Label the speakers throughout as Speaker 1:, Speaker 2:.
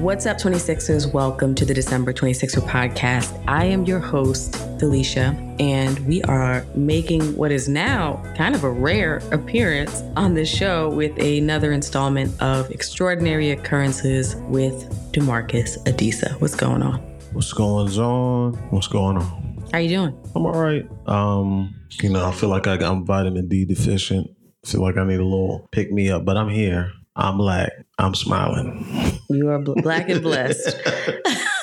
Speaker 1: What's up, 26ers? Welcome to the December 26er podcast. I am your host, Felicia, and we are making what is now kind of a rare appearance on this show with another installment of Extraordinary Occurrences with Demarcus Adisa. What's going on?
Speaker 2: What's going on? What's going on?
Speaker 1: How you doing?
Speaker 2: I'm all right. Um, you know, I feel like I, I'm vitamin D deficient. I feel like I need a little pick me up, but I'm here. I'm black. I'm smiling.
Speaker 1: You are bl- black and blessed.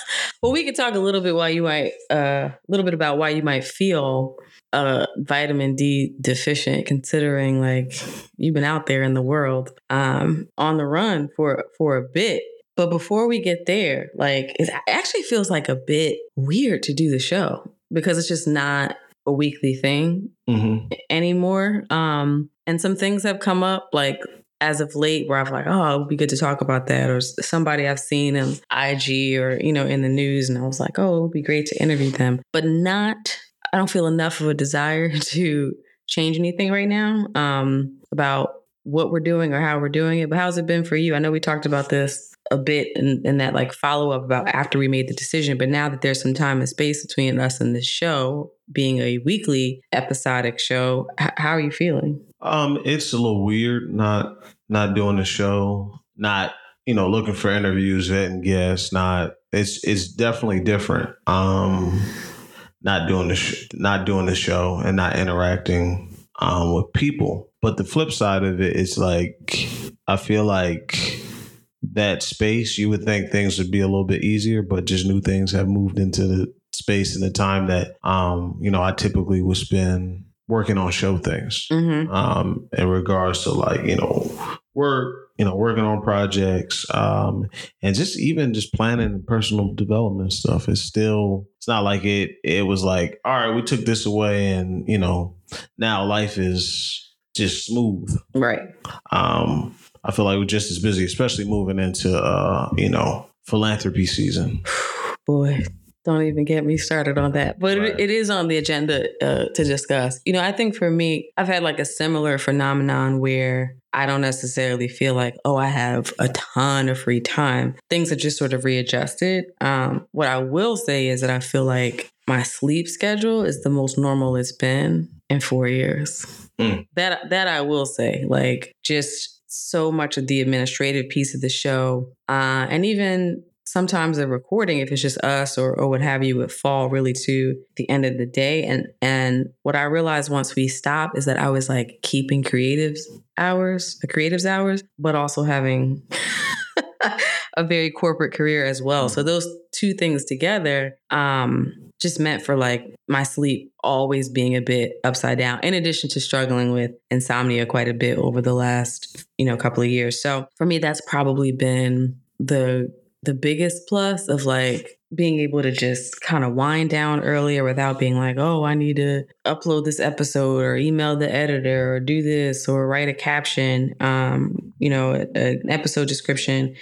Speaker 1: well, we could talk a little bit why you might, a uh, little bit about why you might feel uh, vitamin D deficient, considering like you've been out there in the world, um, on the run for for a bit. But before we get there, like it actually feels like a bit weird to do the show because it's just not a weekly thing mm-hmm. anymore. Um, and some things have come up, like as of late where I've like, oh, it would be good to talk about that, or somebody I've seen on IG or you know in the news, and I was like, oh, it would be great to interview them, but not. I don't feel enough of a desire to change anything right now um, about what we're doing or how we're doing it. But how's it been for you? I know we talked about this a bit in, in that like follow up about after we made the decision, but now that there's some time and space between us and this show being a weekly episodic show, h- how are you feeling?
Speaker 2: Um, it's a little weird not not doing the show, not you know looking for interviews, vetting guests. Not it's it's definitely different. Um, not doing the sh- not doing the show and not interacting um with people. But the flip side of it is like I feel like that space you would think things would be a little bit easier, but just new things have moved into the space and the time that um you know I typically would spend working on show things mm-hmm. um, in regards to like you know work you know working on projects um, and just even just planning and personal development stuff is still it's not like it it was like all right we took this away and you know now life is just smooth.
Speaker 1: Right.
Speaker 2: Um i feel like we're just as busy especially moving into uh you know philanthropy season.
Speaker 1: Boy don't even get me started on that. But right. it, it is on the agenda uh, to discuss. You know, I think for me, I've had like a similar phenomenon where I don't necessarily feel like, oh, I have a ton of free time. Things are just sort of readjusted. Um, what I will say is that I feel like my sleep schedule is the most normal it's been in four years. Mm. That that I will say, like just so much of the administrative piece of the show, uh, and even sometimes the recording, if it's just us or, or what have you, would fall really to the end of the day. And and what I realized once we stopped is that I was like keeping creatives hours, the creatives hours, but also having a very corporate career as well. So those two things together um, just meant for like my sleep always being a bit upside down, in addition to struggling with insomnia quite a bit over the last, you know, couple of years. So for me, that's probably been the the biggest plus of like being able to just kind of wind down earlier without being like, oh, I need to upload this episode or email the editor or do this or write a caption, um, you know, an episode description.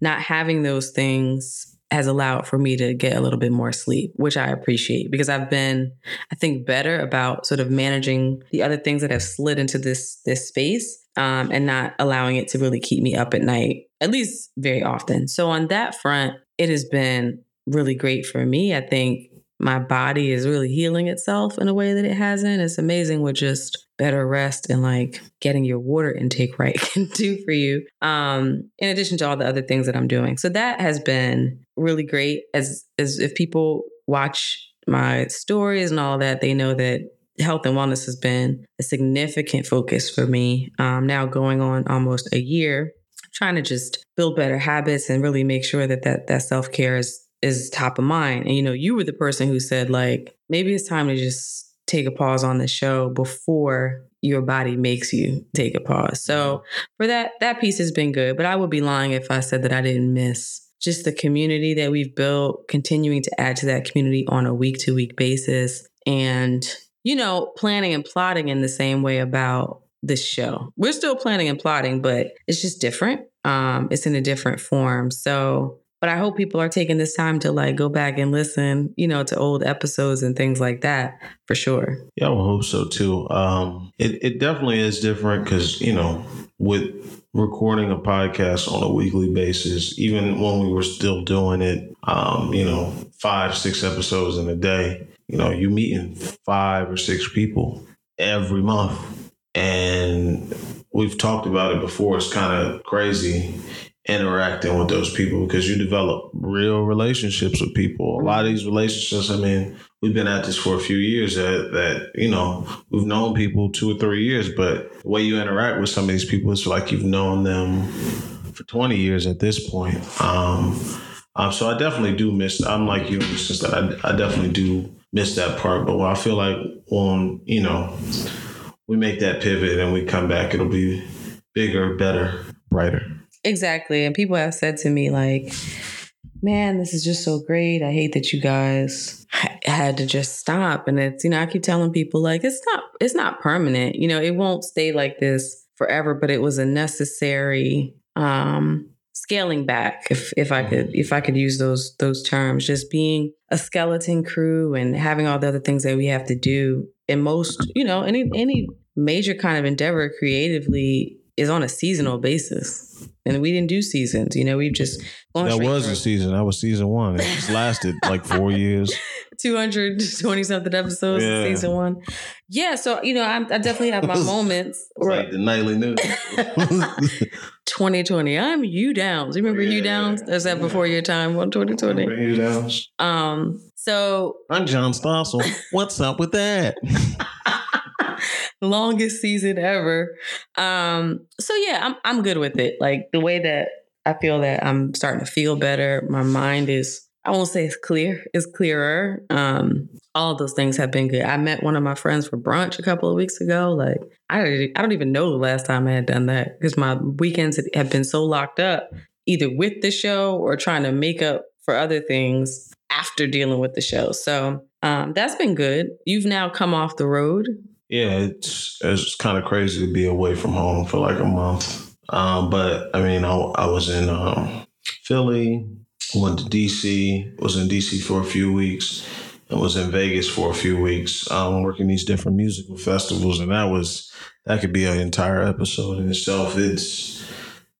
Speaker 1: Not having those things has allowed for me to get a little bit more sleep, which I appreciate because I've been, I think, better about sort of managing the other things that have slid into this this space um, and not allowing it to really keep me up at night, at least very often. So on that front, it has been really great for me. I think my body is really healing itself in a way that it hasn't. It's amazing what just better rest and like getting your water intake right can do for you. Um, in addition to all the other things that I'm doing. So that has been really great as as if people watch my stories and all that, they know that health and wellness has been a significant focus for me. Um, now going on almost a year, trying to just build better habits and really make sure that that, that self care is is top of mind. And you know, you were the person who said like maybe it's time to just take a pause on the show before your body makes you take a pause. So for that, that piece has been good. But I would be lying if I said that I didn't miss just the community that we've built, continuing to add to that community on a week to week basis. And you know, planning and plotting in the same way about this show. We're still planning and plotting, but it's just different. Um, it's in a different form. So, but I hope people are taking this time to like go back and listen, you know, to old episodes and things like that for sure.
Speaker 2: Yeah, I hope so too. Um, it, it definitely is different because, you know, with recording a podcast on a weekly basis, even when we were still doing it, um, you know, five, six episodes in a day, you know, you meeting five or six people every month. And we've talked about it before. It's kind of crazy interacting with those people because you develop real relationships with people. A lot of these relationships, I mean, we've been at this for a few years that, that you know, we've known people two or three years, but the way you interact with some of these people is like you've known them for 20 years at this point. Um, um, so I definitely do miss, I'm like you in the sense that I, I definitely do miss that part. But I feel like when, you know, we make that pivot and we come back, it'll be bigger, better, brighter.
Speaker 1: Exactly. And people have said to me, like, man, this is just so great. I hate that you guys had to just stop. And it's, you know, I keep telling people, like, it's not, it's not permanent. You know, it won't stay like this forever, but it was a necessary, um, scaling back if if I mm-hmm. could if I could use those those terms just being a skeleton crew and having all the other things that we have to do and most mm-hmm. you know any any major kind of endeavor creatively is on a seasonal basis and we didn't do seasons. You know, we've just
Speaker 2: that was a season. That was season one. It just lasted like four years.
Speaker 1: Two hundred twenty something episodes yeah. season one. Yeah, so you know, I'm, i definitely have my moments.
Speaker 2: like the nightly news.
Speaker 1: 2020. I'm Hugh Downs. You remember yeah, Hugh Downs? Is that before your time on 2020?
Speaker 2: Hugh Downs.
Speaker 1: Um. So
Speaker 2: I'm John Stossel. What's up with that?
Speaker 1: longest season ever. Um, so yeah, I'm I'm good with it. Like the way that I feel that I'm starting to feel better. My mind is I won't say it's clear, it's clearer. Um, all of those things have been good. I met one of my friends for brunch a couple of weeks ago. Like I don't, I don't even know the last time I had done that because my weekends have been so locked up, either with the show or trying to make up for other things after dealing with the show. So um, that's been good. You've now come off the road
Speaker 2: yeah, it's it's kind of crazy to be away from home for like a month. Um, but I mean, I, I was in um, Philly, went to DC, was in DC for a few weeks, and was in Vegas for a few weeks, um, working these different musical festivals, and that was that could be an entire episode in itself. It's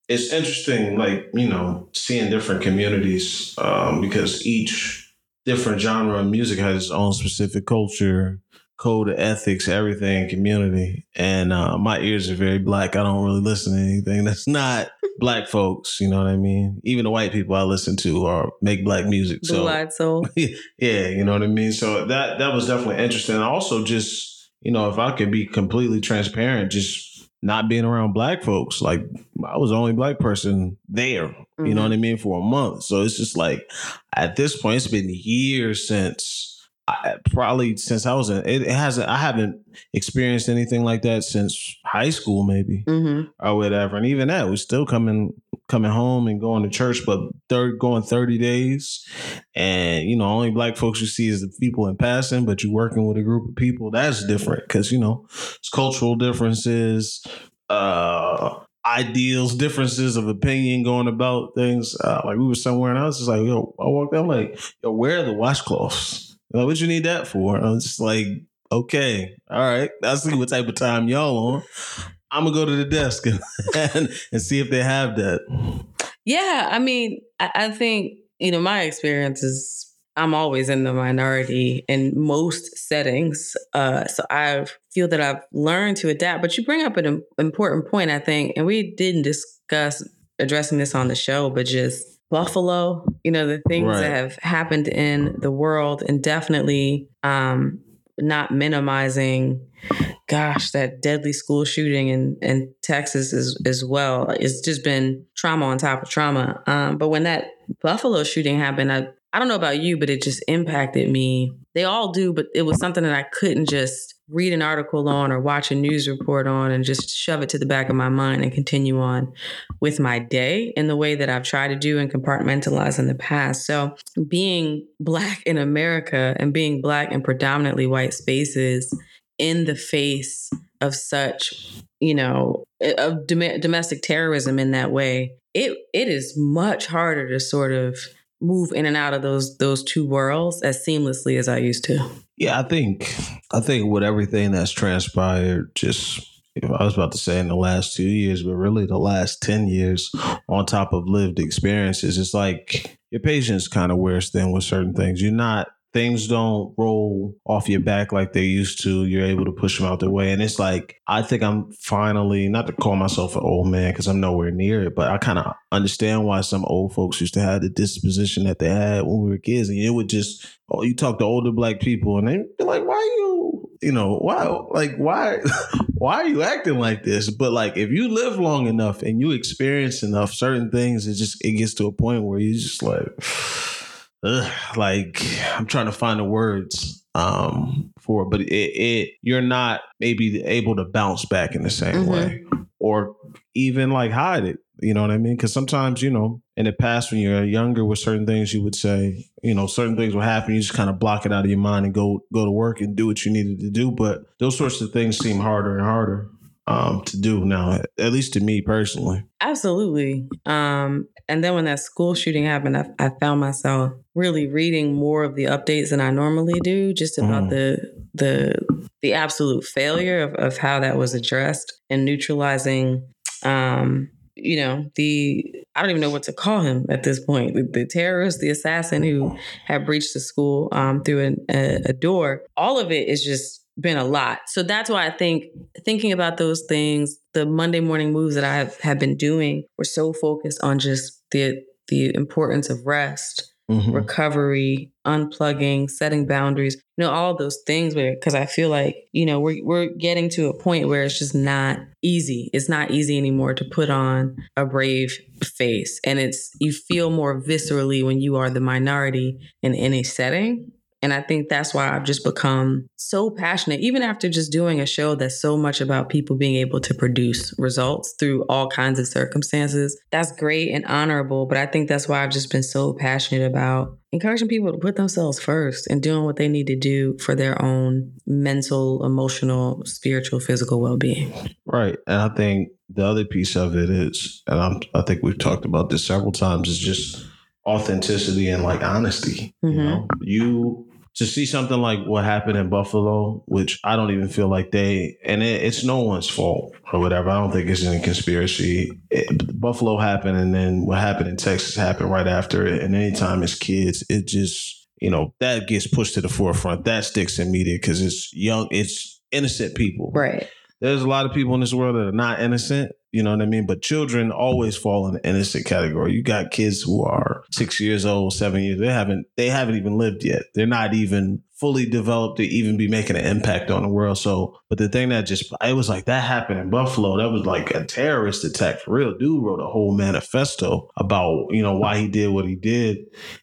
Speaker 2: it's interesting, like you know, seeing different communities um, because each different genre of music has its own specific culture code of ethics, everything, community. And uh, my ears are very black. I don't really listen to anything that's not black folks. You know what I mean? Even the white people I listen to are make black music.
Speaker 1: So, eyed soul.
Speaker 2: yeah, you know what I mean. So that that was definitely interesting. Also, just you know, if I could be completely transparent, just not being around black folks. Like I was the only black person there. Mm-hmm. You know mm-hmm. what I mean for a month. So it's just like at this point, it's been years since I, probably since I was in it, it, hasn't I haven't experienced anything like that since high school maybe mm-hmm. or whatever and even that was still coming coming home and going to church but third going 30 days and you know only black folks you see is the people in passing but you're working with a group of people that's different because you know it's cultural differences uh ideals, differences of opinion going about things. Uh, like we were somewhere and I was just like, yo, I walked out like, yo, where are the washcloths? Like, what you need that for? I was just like, okay, all right. I'll see what type of time y'all on. I'm gonna go to the desk and, and, and see if they have that.
Speaker 1: Yeah, I mean, I, I think you know my experience is I'm always in the minority in most settings. Uh, so I feel that I've learned to adapt. But you bring up an important point, I think, and we didn't discuss addressing this on the show, but just Buffalo, you know, the things right. that have happened in the world, and definitely um, not minimizing, gosh, that deadly school shooting in, in Texas as, as well. It's just been trauma on top of trauma. Um, but when that Buffalo shooting happened, I, I don't know about you, but it just impacted me. They all do, but it was something that I couldn't just read an article on or watch a news report on and just shove it to the back of my mind and continue on with my day in the way that I've tried to do and compartmentalize in the past. So, being Black in America and being Black in predominantly white spaces in the face of such, you know, of dom- domestic terrorism in that way, it it is much harder to sort of move in and out of those those two worlds as seamlessly as I used to.
Speaker 2: Yeah, I think I think with everything that's transpired, just I was about to say in the last two years, but really the last 10 years on top of lived experiences, it's like your patience kind of wears thin with certain things. You're not things don't roll off your back like they used to. You're able to push them out the way. And it's like, I think I'm finally, not to call myself an old man because I'm nowhere near it, but I kind of understand why some old folks used to have the disposition that they had when we were kids. And it would just, oh, you talk to older black people and they'd be like, why you, you know, why, like, why, why are you acting like this? But like, if you live long enough and you experience enough certain things, it just, it gets to a point where you just like, ugh, like I'm trying to find the words um for it, but it, it you're not maybe able to bounce back in the same mm-hmm. way or even like hide it. You know what I mean? Because sometimes, you know, in the past when you're younger with certain things, you would say, you know, certain things will happen. You just kind of block it out of your mind and go go to work and do what you needed to do. But those sorts of things seem harder and harder um, to do now, at least to me personally.
Speaker 1: Absolutely. Um, and then when that school shooting happened, I, I, found myself really reading more of the updates than I normally do, just about mm. the the the absolute failure of, of how that was addressed and neutralizing. Um, you know the I don't even know what to call him at this point. The, the terrorist, the assassin who had breached the school um, through an, a, a door. All of it is just been a lot. So that's why I think thinking about those things, the Monday morning moves that I have, have been doing were so focused on just the the importance of rest, mm-hmm. recovery, unplugging, setting boundaries, you know, all those things where because I feel like, you know, we're we're getting to a point where it's just not easy. It's not easy anymore to put on a brave face. And it's you feel more viscerally when you are the minority in any setting and I think that's why I've just become so passionate, even after just doing a show that's so much about people being able to produce results through all kinds of circumstances. That's great and honorable. But I think that's why I've just been so passionate about encouraging people to put themselves first and doing what they need to do for their own mental, emotional, spiritual, physical well being.
Speaker 2: Right. And I think the other piece of it is, and I'm, I think we've talked about this several times, is just authenticity and like honesty. Mm-hmm. You know, you to see something like what happened in Buffalo, which I don't even feel like they, and it, it's no one's fault or whatever. I don't think it's any conspiracy. It, Buffalo happened, and then what happened in Texas happened right after it. And anytime it's kids, it just, you know, that gets pushed to the forefront. That sticks in media because it's young, it's innocent people.
Speaker 1: Right.
Speaker 2: There's a lot of people in this world that are not innocent you know what I mean? But children always fall in the innocent category. You got kids who are six years old, seven years. They haven't they haven't even lived yet. They're not even fully developed to even be making an impact on the world. So, but the thing that just it was like that happened in Buffalo. That was like a terrorist attack for real. Dude wrote a whole manifesto about you know why he did what he did,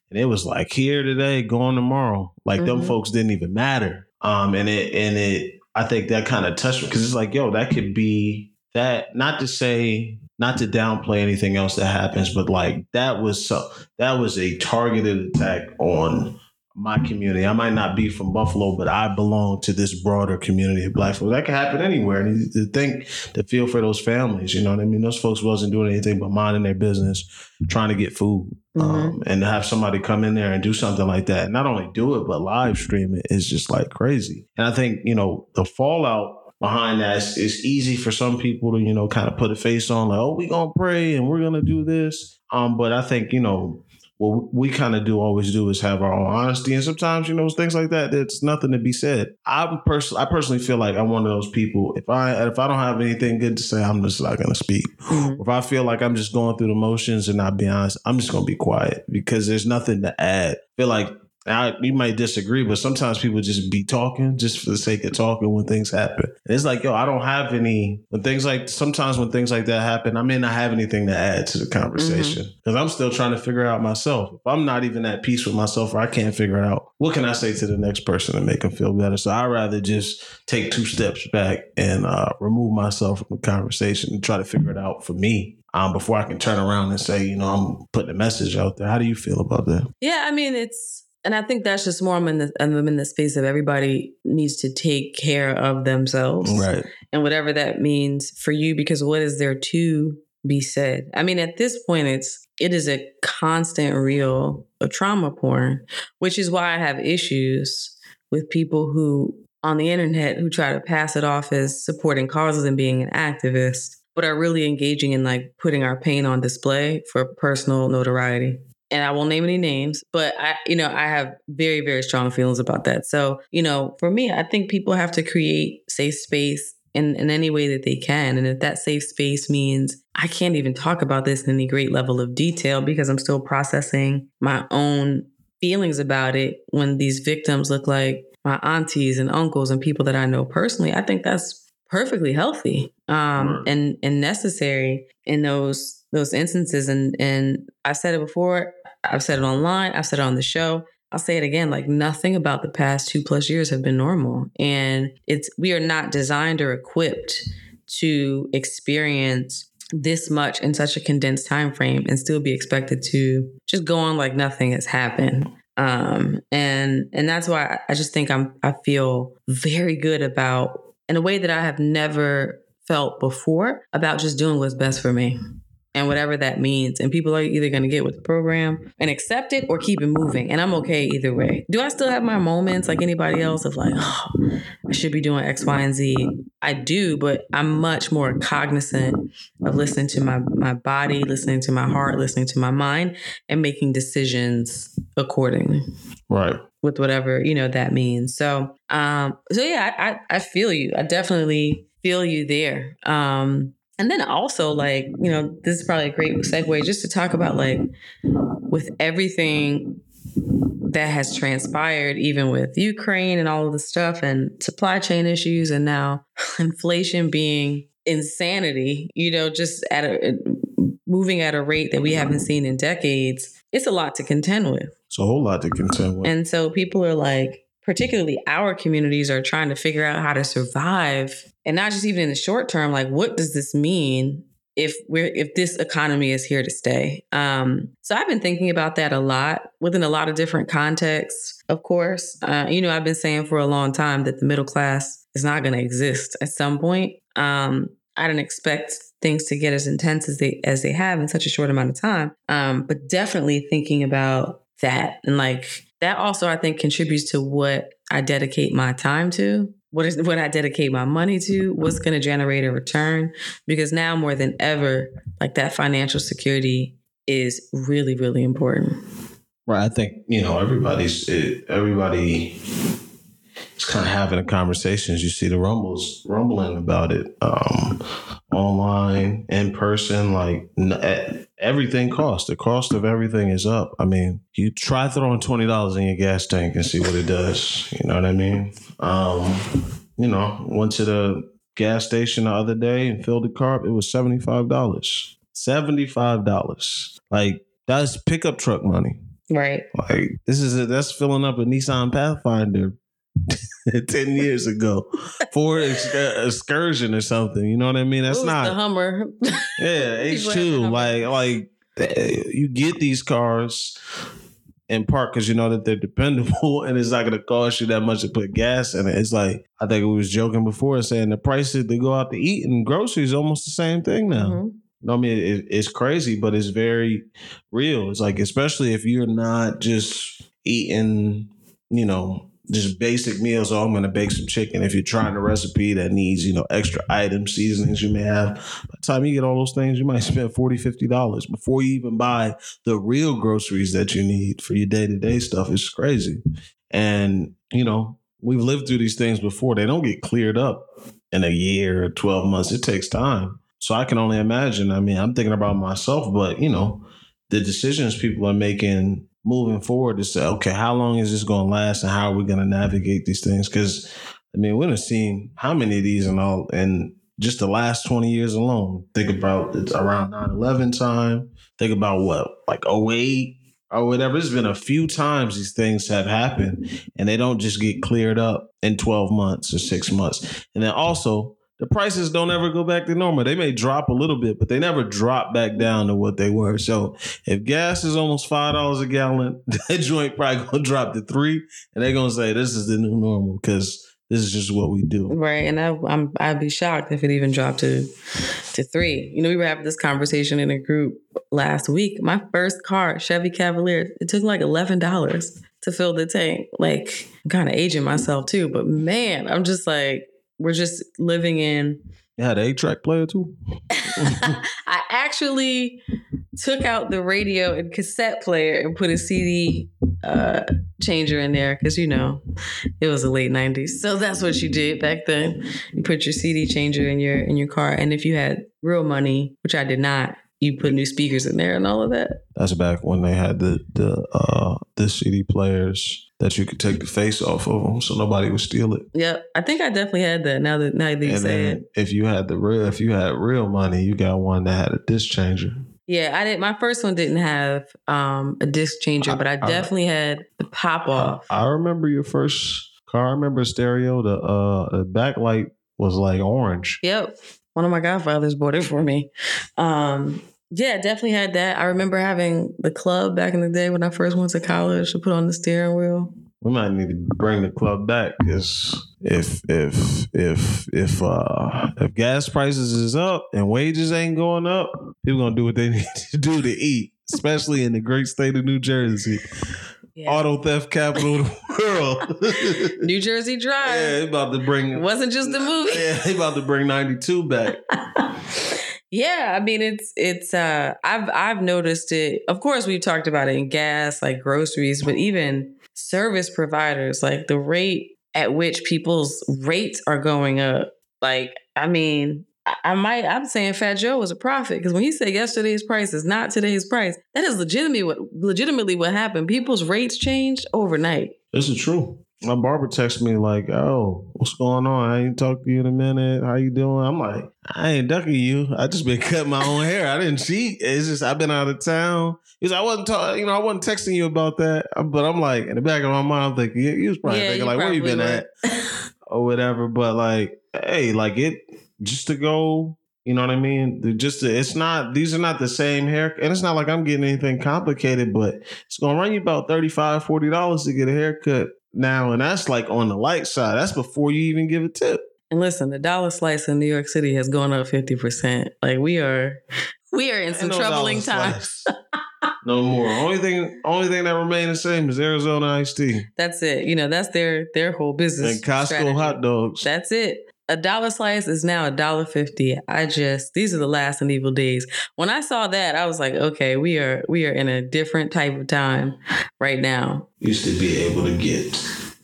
Speaker 2: and it was like here today, gone tomorrow. Like mm-hmm. them folks didn't even matter. Um, and it and it. I think that kind of touched me because it's like, yo, that could be that not to say not to downplay anything else that happens, but like that was so that was a targeted attack on my community. I might not be from Buffalo, but I belong to this broader community of black folks. That can happen anywhere. And to think, to feel for those families, you know what I mean? Those folks wasn't doing anything but minding their business, trying to get food. Mm-hmm. Um, and to have somebody come in there and do something like that, not only do it, but live stream it is just like crazy. And I think, you know, the fallout behind that. It's, it's, easy for some people to, you know, kind of put a face on like, oh, we're gonna pray and we're gonna do this. Um, but I think, you know, what we kind of do always do is have our own honesty. And sometimes, you know, things like that, there's nothing to be said. I'm personally, I personally feel like I'm one of those people. If I if I don't have anything good to say, I'm just not gonna speak. Mm-hmm. If I feel like I'm just going through the motions and not be honest, I'm just gonna be quiet because there's nothing to add. I feel like I, you might disagree, but sometimes people just be talking just for the sake of talking when things happen. And it's like, yo, I don't have any when things like sometimes when things like that happen, I may not have anything to add to the conversation because mm-hmm. I'm still trying to figure out myself. If I'm not even at peace with myself, or I can't figure it out, what can I say to the next person to make them feel better? So I rather just take two steps back and uh, remove myself from the conversation and try to figure it out for me um, before I can turn around and say, you know, I'm putting a message out there. How do you feel about that?
Speaker 1: Yeah, I mean, it's and I think that's just more I'm in the I'm in the space of everybody needs to take care of themselves.
Speaker 2: Right.
Speaker 1: And whatever that means for you, because what is there to be said? I mean, at this point it's it is a constant reel of trauma porn, which is why I have issues with people who on the internet who try to pass it off as supporting causes and being an activist, but are really engaging in like putting our pain on display for personal notoriety. And I won't name any names, but I, you know, I have very, very strong feelings about that. So, you know, for me, I think people have to create safe space in, in any way that they can. And if that safe space means I can't even talk about this in any great level of detail because I'm still processing my own feelings about it when these victims look like my aunties and uncles and people that I know personally, I think that's perfectly healthy um, and and necessary in those those instances. And and I've said it before. I've said it online. I've said it on the show. I'll say it again. Like nothing about the past two plus years have been normal, and it's we are not designed or equipped to experience this much in such a condensed time frame and still be expected to just go on like nothing has happened. Um, and and that's why I just think I'm I feel very good about in a way that I have never felt before about just doing what's best for me and whatever that means. And people are either going to get with the program and accept it or keep it moving. And I'm okay either way. Do I still have my moments like anybody else of like, oh, I should be doing X, Y, and Z? I do, but I'm much more cognizant of listening to my, my body, listening to my heart, listening to my mind, and making decisions accordingly.
Speaker 2: Right.
Speaker 1: With whatever, you know, that means. So um, so yeah, I, I, I feel you. I definitely feel you there. Um, and then also, like, you know, this is probably a great segue just to talk about, like, with everything that has transpired, even with Ukraine and all of the stuff and supply chain issues, and now inflation being insanity, you know, just at a moving at a rate that we haven't seen in decades, it's a lot to contend with.
Speaker 2: It's a whole lot to contend with.
Speaker 1: And so people are like, particularly our communities are trying to figure out how to survive. And not just even in the short term like what does this mean if we're if this economy is here to stay? Um so i've been thinking about that a lot within a lot of different contexts of course. Uh, you know i've been saying for a long time that the middle class is not going to exist at some point. Um i didn't expect things to get as intense as they as they have in such a short amount of time. Um but definitely thinking about that and like that also I think contributes to what I dedicate my time to. What is what I dedicate my money to? What's going to generate a return? Because now more than ever, like that financial security is really really important.
Speaker 2: Right. I think you know everybody's eh, everybody is kind of having a conversation. As you see the rumbles rumbling about it um, online, in person, like everything costs. The cost of everything is up. I mean, you try throwing twenty dollars in your gas tank and see what it does. You know what I mean? Um, you know, went to the gas station the other day and filled the car up. It was seventy five dollars. Seventy five dollars. Like that's pickup truck money.
Speaker 1: Right.
Speaker 2: Like this is a, that's filling up a Nissan Pathfinder 10 years ago Ford Excursion or something. You know what I mean? That's not
Speaker 1: the Hummer.
Speaker 2: Yeah, H2. like, like eh, you get these cars in part because you know that they're dependable and it's not going to cost you that much to put gas in it. It's like, I think we was joking before saying the prices to go out to eat and groceries almost the same thing now. Mm-hmm. I mean, it, it's crazy, but it's very real. It's like, especially if you're not just eating, you know, just basic meals. Oh, I'm to bake some chicken. If you're trying a recipe that needs, you know, extra items, seasonings you may have, by the time you get all those things, you might spend 40 $50 before you even buy the real groceries that you need for your day to day stuff. It's crazy. And, you know, we've lived through these things before. They don't get cleared up in a year or 12 months. It takes time. So I can only imagine. I mean, I'm thinking about myself, but, you know, the decisions people are making moving forward to say, okay, how long is this going to last, and how are we going to navigate these things? Because I mean, we've seen how many of these and all, and just the last 20 years alone. Think about it's around 9-11 time. Think about what, like 08 or whatever. It's been a few times these things have happened and they don't just get cleared up in 12 months or six months. And then also the prices don't ever go back to normal. They may drop a little bit, but they never drop back down to what they were. So if gas is almost five dollars a gallon, that joint probably gonna drop to three, and they're gonna say this is the new normal because this is just what we do.
Speaker 1: Right. And I, I'm, I'd be shocked if it even dropped to, to three. You know, we were having this conversation in a group last week. My first car, Chevy Cavalier, it took like $11 to fill the tank. Like, I'm kind of aging myself too, but man, I'm just like, we're just living in.
Speaker 2: You had an eight track player too?
Speaker 1: I actually took out the radio and cassette player and put a CD uh, changer in there because you know it was the late '90s. So that's what you did back then. You put your CD changer in your in your car, and if you had real money, which I did not, you put new speakers in there and all of that.
Speaker 2: That's back when they had the the uh, the CD players that you could take the face off of them, so nobody would steal it.
Speaker 1: Yep, I think I definitely had that. Now that now that you say it,
Speaker 2: if you had the real, if you had real money, you got one that had a disc changer.
Speaker 1: Yeah, I did. My first one didn't have um, a disc changer, but I, I definitely I, had the pop off.
Speaker 2: I, I, remember your first car. I remember stereo. The uh, the backlight was like orange.
Speaker 1: Yep, one of my godfathers bought it for me. Um, yeah, definitely had that. I remember having the club back in the day when I first went to college to put on the steering wheel.
Speaker 2: We might need to bring the club back because if if if if uh if gas prices is up and wages ain't going up, people gonna do what they need to do to eat, especially in the great state of New Jersey. Yeah. Auto theft capital of the
Speaker 1: world. New Jersey Drive.
Speaker 2: Yeah, about to bring.
Speaker 1: It wasn't just the movie.
Speaker 2: Yeah, they about to bring ninety two back.
Speaker 1: Yeah, I mean it's it's uh I've I've noticed it. Of course, we've talked about it in gas, like groceries, but even service providers, like the rate at which people's rates are going up. Like, I mean, I might I'm saying Fat Joe was a prophet because when he said yesterday's price is not today's price, that is legitimately what legitimately what happened. People's rates changed overnight.
Speaker 2: This is true my barber texted me like, "Oh, what's going on? I ain't talked to you in a minute. How you doing?" I'm like, "I ain't ducking you. I just been cutting my own hair. I didn't cheat. It's just I've been out of town." He's like, "I wasn't talking. You know, I wasn't texting you about that." But I'm like, in the back of my mind, I'm thinking, "You, you was probably yeah, thinking like, where you been at, or whatever." But like, hey, like it just to go. You know what I mean? Just to, it's not these are not the same hair, and it's not like I'm getting anything complicated, but it's gonna run you about 35 40 dollars to get a haircut now, and that's like on the light side. That's before you even give a tip.
Speaker 1: And listen, the dollar slice in New York City has gone up fifty percent. Like we are, we are in some no troubling times.
Speaker 2: no more. Only thing, only thing that remains the same is Arizona iced tea.
Speaker 1: That's it. You know, that's their their whole business.
Speaker 2: And Costco strategy. hot dogs.
Speaker 1: That's it a dollar slice is now a dollar fifty. I just these are the last and evil days. When I saw that, I was like, okay, we are we are in a different type of time right now.
Speaker 2: Used to be able to get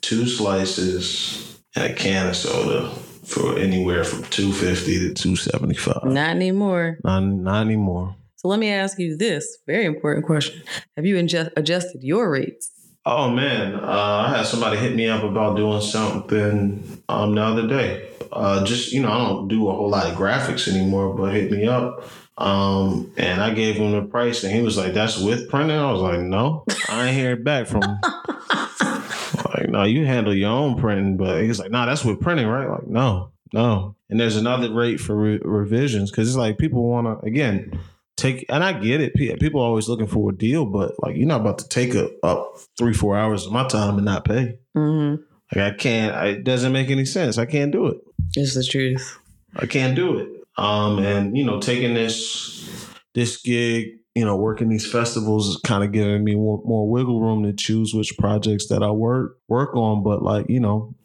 Speaker 2: two slices and a can of soda for anywhere from two fifty to two seventy five.
Speaker 1: Not anymore.
Speaker 2: Not not anymore.
Speaker 1: So let me ask you this very important question: Have you adjust, adjusted your rates?
Speaker 2: Oh man, uh, I had somebody hit me up about doing something um, the other day. Uh, just you know, I don't do a whole lot of graphics anymore, but hit me up. Um, and I gave him the price, and he was like, "That's with printing." I was like, "No, I ain't hear back from." Him. like, no, you handle your own printing, but he's like, "No, nah, that's with printing, right?" Like, no, no. And there's another rate for re- revisions because it's like people want to again take and I get it. People are always looking for a deal, but like you're not about to take a, up three four hours of my time and not pay. Mm-hmm. Like I can't. I, it doesn't make any sense. I can't do it.
Speaker 1: It's the truth.
Speaker 2: I can't do it. Um, and you know, taking this this gig, you know, working these festivals is kind of giving me more, more wiggle room to choose which projects that I work work on. But like, you know,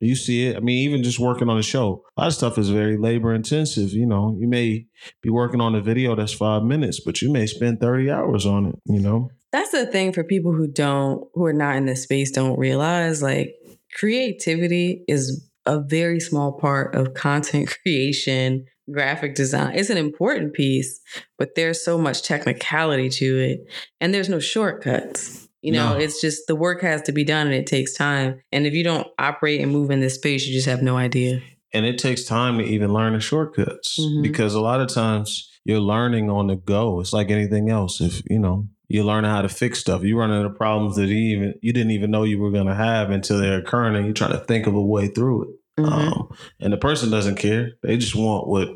Speaker 2: you see it. I mean, even just working on a show, a lot of stuff is very labor intensive. You know, you may be working on a video that's five minutes, but you may spend 30 hours on it, you know?
Speaker 1: That's the thing for people who don't, who are not in this space, don't realize like creativity is a very small part of content creation, graphic design. It's an important piece, but there's so much technicality to it, and there's no shortcuts. You know, no. it's just the work has to be done and it takes time. And if you don't operate and move in this space, you just have no idea.
Speaker 2: And it takes time to even learn the shortcuts mm-hmm. because a lot of times you're learning on the go. It's like anything else. If, you know, you're learning how to fix stuff. You run into problems that you even you didn't even know you were gonna have until they're occurring and you're trying to think of a way through it. Mm-hmm. Um, and the person doesn't care. They just want what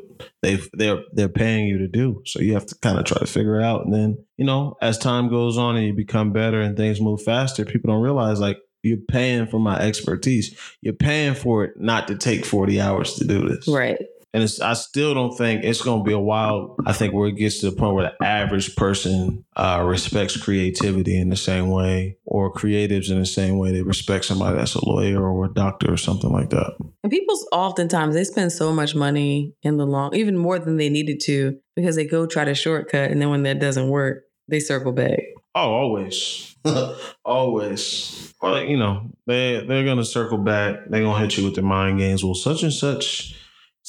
Speaker 2: they they're they're paying you to do. So you have to kind of try to figure it out. And then you know, as time goes on and you become better and things move faster, people don't realize like you're paying for my expertise. You're paying for it not to take 40 hours to do this.
Speaker 1: Right.
Speaker 2: And I still don't think it's going to be a while. I think where it gets to the point where the average person uh, respects creativity in the same way, or creatives in the same way they respect somebody that's a lawyer or a doctor or something like that.
Speaker 1: And people oftentimes they spend so much money in the long, even more than they needed to, because they go try to shortcut, and then when that doesn't work, they circle back.
Speaker 2: Oh, always, always. Well, you know, they they're gonna circle back. They're gonna hit you with their mind games. Well, such and such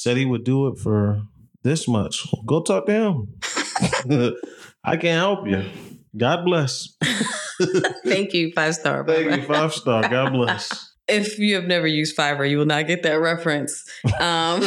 Speaker 2: said he would do it for this much. Go talk to him. I can't help you. God bless.
Speaker 1: Thank you, five star.
Speaker 2: Thank you, five star. God bless.
Speaker 1: If you have never used Fiverr, you will not get that reference. Um,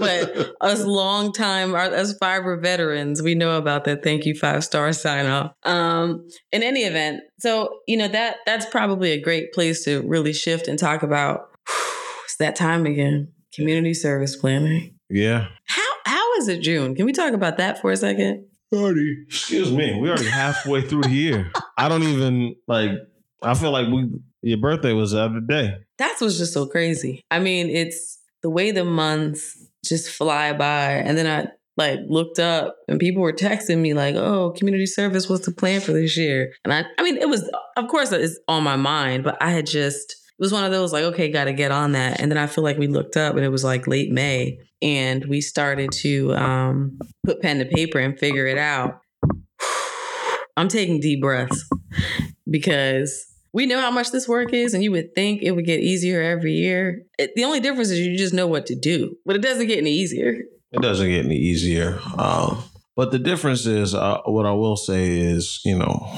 Speaker 1: but us long time, as Fiverr veterans, we know about that. Thank you, five star sign off. Um, in any event, so you know that that's probably a great place to really shift and talk about. it's that time again community service planning.
Speaker 2: Yeah.
Speaker 1: How how is it June? Can we talk about that for a second?
Speaker 2: Already. Excuse me. We already halfway through the year. I don't even like. I feel like we your birthday was the other day.
Speaker 1: That's what's just so crazy. I mean, it's the way the months just fly by, and then I like looked up and people were texting me like, "Oh, community service, what's the plan for this year?" And I, I mean, it was of course it's on my mind, but I had just it was one of those like, okay, got to get on that. And then I feel like we looked up and it was like late May and we started to um, put pen to paper and figure it out. I'm taking deep breaths because we know how much this work is, and you would think it would get easier every year. It, the only difference is you just know what to do, but it doesn't get any easier.
Speaker 2: It doesn't get any easier. Um, but the difference is, uh, what I will say is, you know,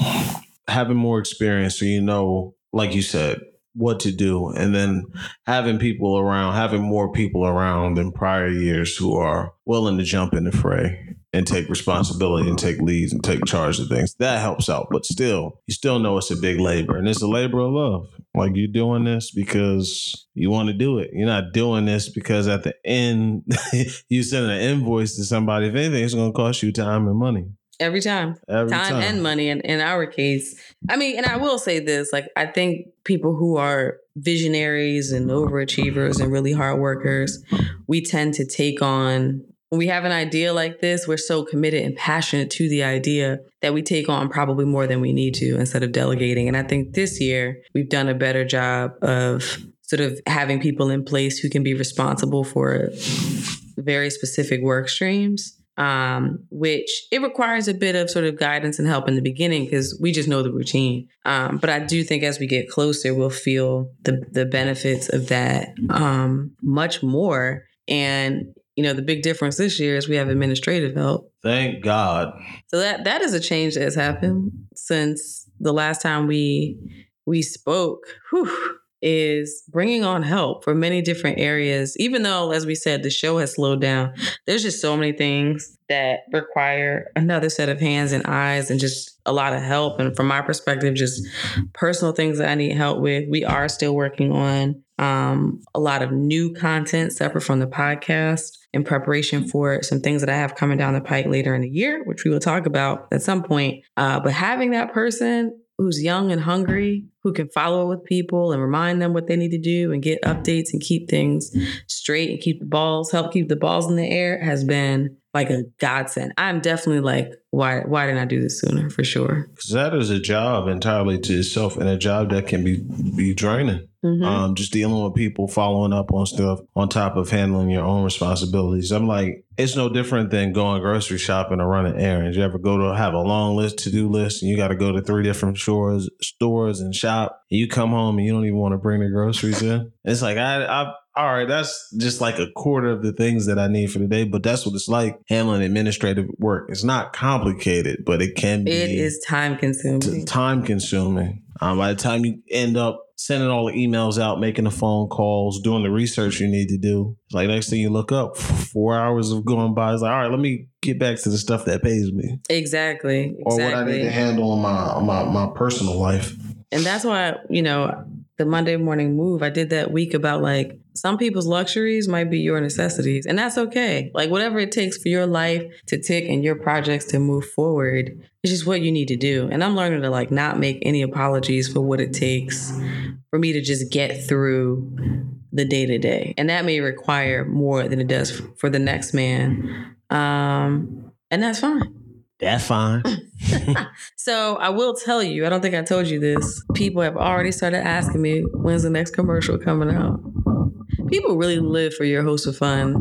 Speaker 2: having more experience, so you know, like you said, what to do and then having people around having more people around than prior years who are willing to jump in the fray and take responsibility and take leads and take charge of things. That helps out but still you still know it's a big labor and it's a labor of love. Like you're doing this because you want to do it. You're not doing this because at the end you send an invoice to somebody. If anything it's going to cost you time and money
Speaker 1: Every time.
Speaker 2: Every
Speaker 1: time,
Speaker 2: time,
Speaker 1: and money in, in our case. I mean, and I will say this like, I think people who are visionaries and overachievers and really hard workers, we tend to take on when we have an idea like this, we're so committed and passionate to the idea that we take on probably more than we need to instead of delegating. And I think this year we've done a better job of sort of having people in place who can be responsible for very specific work streams um, which it requires a bit of sort of guidance and help in the beginning because we just know the routine. Um, but I do think as we get closer, we'll feel the the benefits of that um, much more. And you know, the big difference this year is we have administrative help.
Speaker 2: Thank God.
Speaker 1: So that that is a change that has happened since the last time we we spoke. Whew is bringing on help for many different areas. Even though, as we said, the show has slowed down, there's just so many things that require another set of hands and eyes and just a lot of help. And from my perspective, just personal things that I need help with. We are still working on um, a lot of new content separate from the podcast in preparation for some things that I have coming down the pike later in the year, which we will talk about at some point. Uh, but having that person who's young and hungry, who can follow with people and remind them what they need to do and get updates and keep things straight and keep the balls, help keep the balls in the air has been like a godsend. I'm definitely like, why why didn't I do this sooner for sure?
Speaker 2: Because that is a job entirely to itself and a job that can be be draining. Mm-hmm. Um, just dealing with people, following up on stuff, on top of handling your own responsibilities. I'm like, it's no different than going grocery shopping or running errands. You ever go to have a long list to do list, and you got to go to three different stores, stores and shop. And you come home and you don't even want to bring the groceries in. It's like I, I all right, that's just like a quarter of the things that I need for the day, but that's what it's like handling administrative work. It's not complicated, but it can be.
Speaker 1: It is time consuming.
Speaker 2: time consuming. Um, by the time you end up sending all the emails out, making the phone calls, doing the research you need to do, like next thing you look up, four hours of going by. It's like, all right, let me get back to the stuff that pays me.
Speaker 1: Exactly.
Speaker 2: Or what I need to handle in my my my personal life.
Speaker 1: And that's why you know the Monday morning move, I did that week about like some people's luxuries might be your necessities, and that's okay. Like whatever it takes for your life to tick and your projects to move forward, it's just what you need to do. And I'm learning to like not make any apologies for what it takes for me to just get through the day to day, and that may require more than it does for the next man, um, and that's fine.
Speaker 2: That's fine.
Speaker 1: so I will tell you, I don't think I told you this. People have already started asking me when's the next commercial coming out. People really live for your host of fun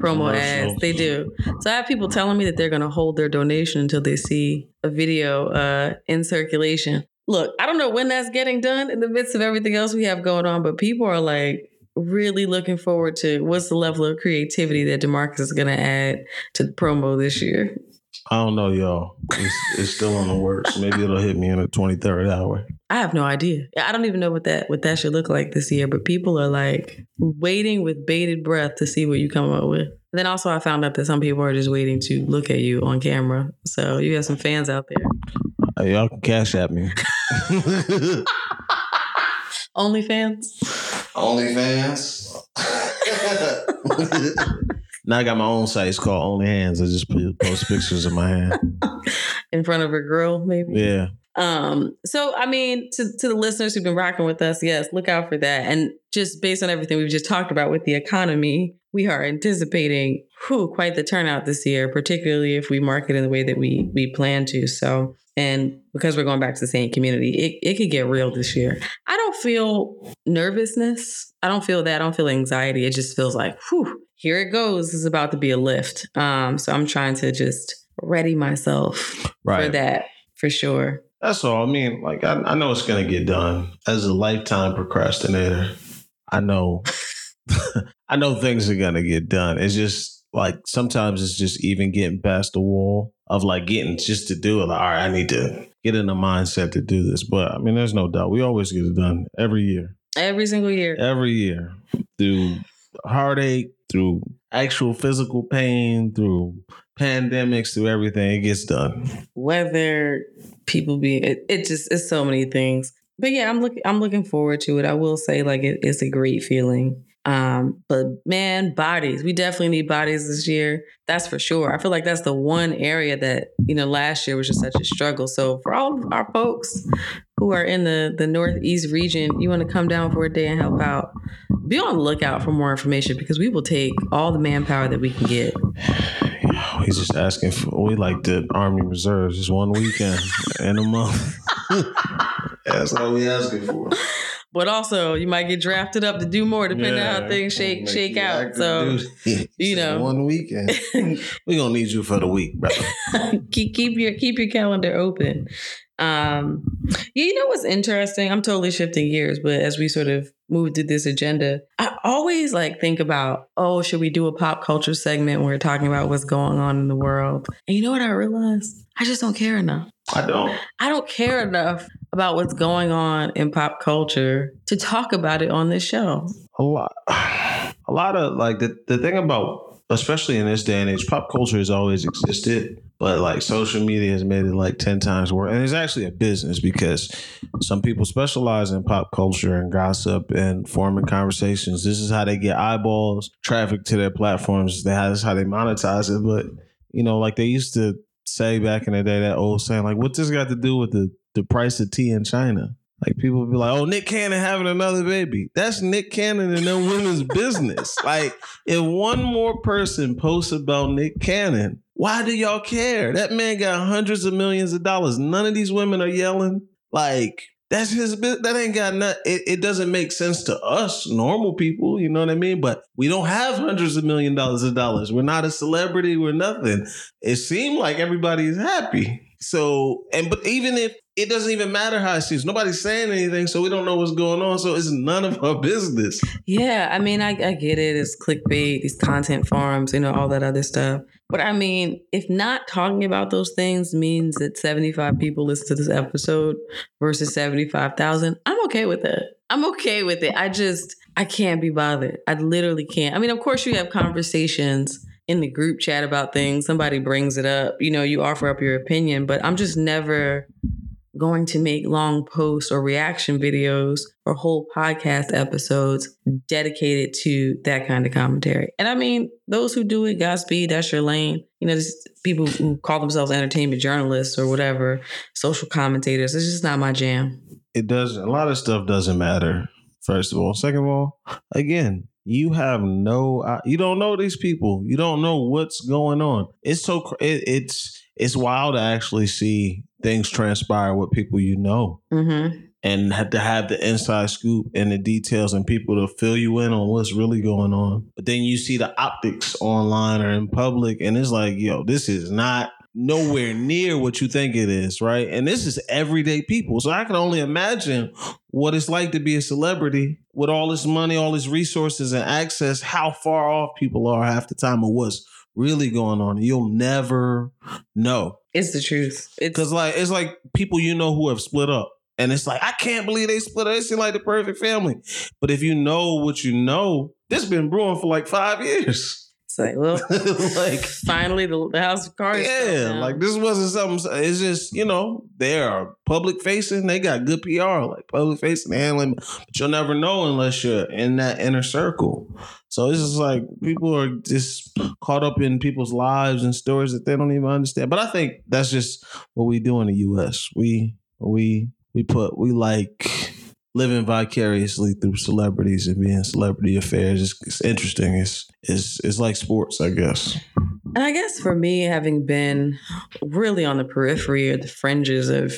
Speaker 1: promo ads. They do. So I have people telling me that they're going to hold their donation until they see a video uh, in circulation. Look, I don't know when that's getting done in the midst of everything else we have going on, but people are like really looking forward to what's the level of creativity that Demarcus is going to add to the promo this year.
Speaker 2: I don't know, y'all. It's, it's still in the works. Maybe it'll hit me in the twenty third hour.
Speaker 1: I have no idea. I don't even know what that what that should look like this year. But people are like waiting with bated breath to see what you come up with. And then also, I found out that some people are just waiting to look at you on camera. So you have some fans out there.
Speaker 2: Hey, y'all can cash at me. Only fans.
Speaker 1: OnlyFans.
Speaker 2: OnlyFans. Now I got my own site. It's called Only Hands. I just post pictures of my hand
Speaker 1: in front of a grill, maybe.
Speaker 2: Yeah.
Speaker 1: Um. So I mean, to to the listeners who've been rocking with us, yes, look out for that. And just based on everything we've just talked about with the economy, we are anticipating whew, quite the turnout this year, particularly if we market in the way that we we plan to. So and because we're going back to the same community, it, it could get real this year. I don't feel nervousness. I don't feel that. I don't feel anxiety. It just feels like, whew, here it goes. This is about to be a lift. Um, so I'm trying to just ready myself right. for that for sure.
Speaker 2: That's all. I mean, like I, I know it's gonna get done. As a lifetime procrastinator, I know I know things are gonna get done. It's just like sometimes it's just even getting past the wall of like getting just to do it. Like, all right, I need to get in the mindset to do this. But I mean, there's no doubt we always get it done every year.
Speaker 1: Every single year.
Speaker 2: Every year through heartache, through actual physical pain, through pandemics, through everything, it gets done.
Speaker 1: Whether people be, it, it just it's so many things. But yeah, I'm looking I'm looking forward to it. I will say, like, it, it's a great feeling. Um, but man, bodies, we definitely need bodies this year. That's for sure. I feel like that's the one area that, you know, last year was just such a struggle. So for all of our folks who are in the the northeast region, you want to come down for a day and help out, be on the lookout for more information because we will take all the manpower that we can get.
Speaker 2: He's just asking for we like the Army Reserves, just one weekend in a month. That's all we asking for.
Speaker 1: But also, you might get drafted up to do more, depending yeah, on how things shake shake out. So, you know,
Speaker 2: one weekend, we gonna need you for the week, brother.
Speaker 1: keep keep your keep your calendar open. Um, you know what's interesting? I'm totally shifting gears, but as we sort of move through this agenda, I always like think about, oh, should we do a pop culture segment where we're talking about what's going on in the world? And you know what I realized? I just don't care enough.
Speaker 2: I don't.
Speaker 1: I don't care enough about what's going on in pop culture to talk about it on this show.
Speaker 2: A lot. A lot of like the, the thing about especially in this day and age, pop culture has always existed, but like social media has made it like 10 times worse. And it's actually a business because some people specialize in pop culture and gossip and forming conversations. This is how they get eyeballs, traffic to their platforms. That's how they monetize it. But, you know, like they used to say back in the day, that old saying, like, what this got to do with the, the price of tea in China? Like people be like, "Oh, Nick Cannon having another baby." That's Nick Cannon and them women's business. Like, if one more person posts about Nick Cannon, why do y'all care? That man got hundreds of millions of dollars. None of these women are yelling. Like, that's his. That ain't got nothing. It, it doesn't make sense to us, normal people. You know what I mean? But we don't have hundreds of million dollars of dollars. We're not a celebrity. We're nothing. It seemed like everybody is happy. So, and but even if it doesn't even matter how it seems, nobody's saying anything, so we don't know what's going on. So it's none of our business.
Speaker 1: Yeah, I mean, I, I get it. It's clickbait, these content farms, you know, all that other stuff. But I mean, if not talking about those things means that 75 people listen to this episode versus 75,000, I'm okay with that. I'm okay with it. I just, I can't be bothered. I literally can't. I mean, of course, you have conversations in the group chat about things, somebody brings it up, you know, you offer up your opinion, but I'm just never going to make long posts or reaction videos or whole podcast episodes dedicated to that kind of commentary. And I mean, those who do it, Godspeed, that's your lane. You know, just people who call themselves entertainment journalists or whatever, social commentators. It's just not my jam.
Speaker 2: It does a lot of stuff doesn't matter. First of all, second of all, again, you have no you don't know these people you don't know what's going on it's so it, it's it's wild to actually see things transpire with people you know mm-hmm. and have to have the inside scoop and the details and people to fill you in on what's really going on but then you see the optics online or in public and it's like yo this is not nowhere near what you think it is, right? And this is everyday people. So I can only imagine what it's like to be a celebrity with all this money, all these resources and access, how far off people are half the time of what's really going on. You'll never know.
Speaker 1: It's the truth.
Speaker 2: Because like it's like people you know who have split up. And it's like, I can't believe they split up. They seem like the perfect family. But if you know what you know, this been brewing for like five years.
Speaker 1: Like, well, like finally the, the house of cards.
Speaker 2: Yeah, like this wasn't something. It's just you know they are public facing. They got good PR, like public facing handling. But you'll never know unless you're in that inner circle. So it's just like people are just caught up in people's lives and stories that they don't even understand. But I think that's just what we do in the U.S. We we we put we like living vicariously through celebrities and being celebrity affairs. It's, it's interesting. It's, it's it's like sports, I guess.
Speaker 1: And I guess for me, having been really on the periphery or the fringes of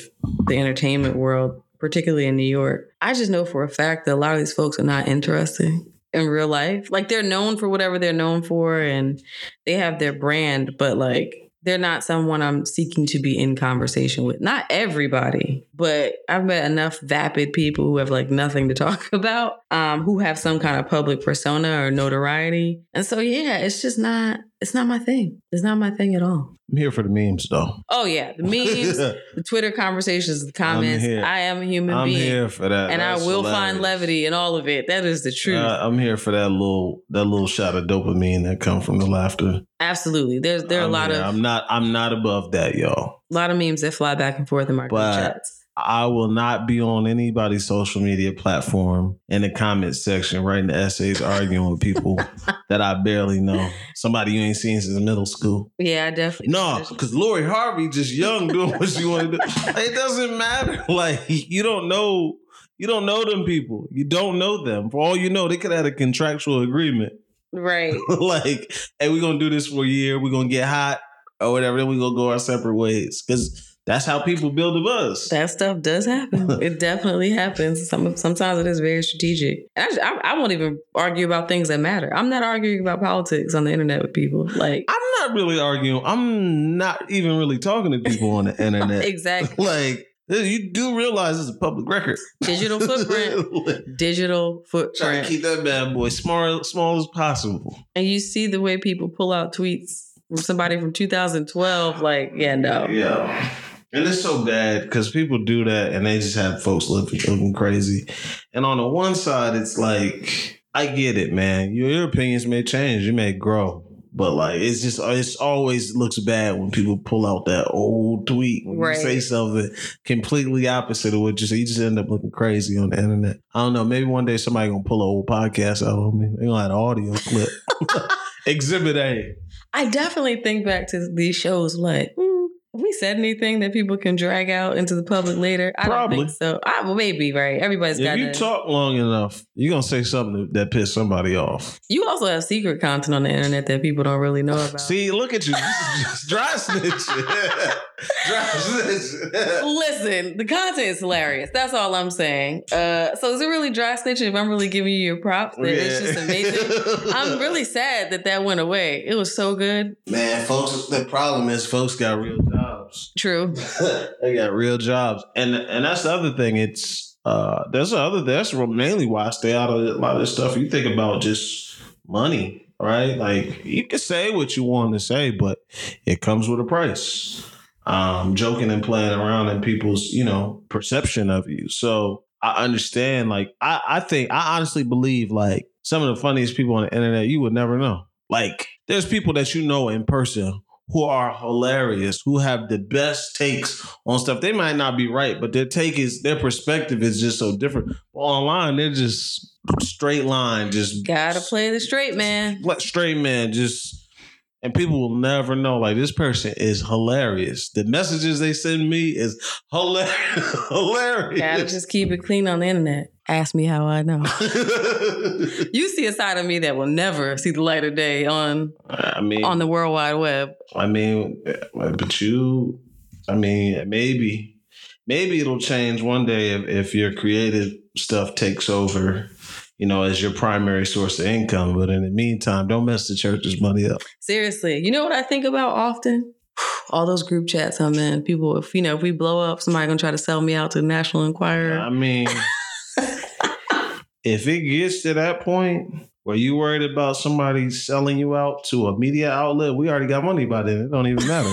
Speaker 1: the entertainment world, particularly in New York, I just know for a fact that a lot of these folks are not interesting in real life. Like they're known for whatever they're known for and they have their brand, but like they're not someone I'm seeking to be in conversation with. Not everybody, but I've met enough vapid people who have like nothing to talk about, um, who have some kind of public persona or notoriety. And so yeah, it's just not it's not my thing. It's not my thing at all.
Speaker 2: I'm here for the memes though.
Speaker 1: Oh yeah, the memes, the Twitter conversations, the comments. I am a human
Speaker 2: I'm
Speaker 1: being.
Speaker 2: I'm here for that,
Speaker 1: and That's I will hilarious. find levity in all of it. That is the truth.
Speaker 2: Uh, I'm here for that little that little shot of dopamine that comes from the laughter.
Speaker 1: Absolutely, there's there are I'm a lot
Speaker 2: here.
Speaker 1: of.
Speaker 2: I'm not I'm not above that, y'all.
Speaker 1: A lot of memes that fly back and forth in my but, chats
Speaker 2: I will not be on anybody's social media platform in the comment section writing essays arguing with people that I barely know. Somebody you ain't seen since middle school.
Speaker 1: Yeah, I definitely.
Speaker 2: No, because Lori Harvey just young doing what she want to do. It doesn't matter. Like you don't know, you don't know them people. You don't know them. For all you know, they could have a contractual agreement.
Speaker 1: Right.
Speaker 2: like, hey, we're gonna do this for a year. We're gonna get hot or whatever. Then we gonna go our separate ways because that's how people build a buzz.
Speaker 1: That stuff does happen. it definitely happens. Some sometimes it is very strategic. I, I, I, won't even argue about things that matter. I'm not arguing about politics on the internet with people. Like
Speaker 2: I'm not really arguing. I'm not even really talking to people on the internet.
Speaker 1: exactly.
Speaker 2: like you do realize it's a public record.
Speaker 1: Digital footprint. Digital footprint.
Speaker 2: Try to keep that bad boy small, small as possible.
Speaker 1: And you see the way people pull out tweets from somebody from 2012. Like, yeah, no.
Speaker 2: Yeah. And it's so bad because people do that and they just have folks looking, looking crazy. And on the one side, it's like, I get it, man. Your, your opinions may change, you may grow. But like it's just it's always looks bad when people pull out that old tweet when right. you say something completely opposite of what you say. You just end up looking crazy on the internet. I don't know. Maybe one day somebody gonna pull an old podcast out on me. They gonna have an audio clip. Exhibit A.
Speaker 1: I definitely think back to these shows like, mm, we said anything that people can drag out into the public later? I Probably. don't think so. I, well, maybe right. Everybody's got.
Speaker 2: If you talk long enough, you're gonna say something that piss somebody off.
Speaker 1: You also have secret content on the internet that people don't really know about.
Speaker 2: See, look at you, dry snitch. dry snitch.
Speaker 1: Listen, the content is hilarious. That's all I'm saying. Uh, so is it really dry snitching if I'm really giving you your props? That yeah. it's just amazing. I'm really sad that that went away. It was so good.
Speaker 2: Man, folks, the problem is folks got real jobs jobs.
Speaker 1: True.
Speaker 2: they got real jobs, and and that's the other thing. It's uh, there's the other. That's mainly why I stay out of a lot of this stuff. You think about just money, right? Like you can say what you want to say, but it comes with a price. Um, joking and playing around in people's, you know, perception of you. So I understand. Like I, I think I honestly believe like some of the funniest people on the internet you would never know. Like there's people that you know in person who are hilarious, who have the best takes on stuff. They might not be right, but their take is their perspective is just so different. Well online, they're just straight line, just
Speaker 1: gotta play the straight man.
Speaker 2: Straight man, just and people will never know. Like this person is hilarious. The messages they send me is hilarious. hilarious.
Speaker 1: Gotta just keep it clean on the internet. Ask me how I know. you see a side of me that will never see the light of day on. I mean, on the World Wide Web.
Speaker 2: I mean, but you, I mean, maybe, maybe it'll change one day if, if your creative stuff takes over you know, as your primary source of income. But in the meantime, don't mess the church's money up.
Speaker 1: Seriously. You know what I think about often? All those group chats I'm in. People, if you know, if we blow up, somebody gonna try to sell me out to the National Enquirer.
Speaker 2: I mean, if it gets to that point where you worried about somebody selling you out to a media outlet, we already got money by then. It don't even matter.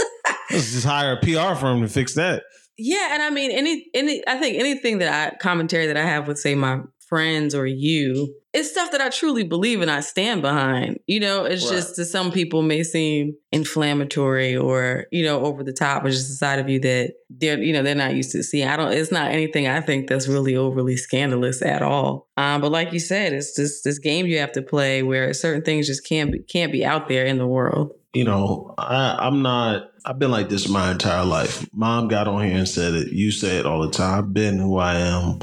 Speaker 2: Let's just hire a PR firm to fix that.
Speaker 1: Yeah, and I mean, any any, I think anything that I commentary that I have with say my friends or you, it's stuff that I truly believe and I stand behind. You know, it's right. just to some people may seem inflammatory or, you know, over the top or just the side of you that they're, you know, they're not used to seeing. I don't, it's not anything I think that's really overly scandalous at all. Um, but like you said, it's just this game you have to play where certain things just can't be, can't be out there in the world.
Speaker 2: You know, I, I'm not, I've been like this my entire life. Mom got on here and said it. You say it all the time. I've been who I am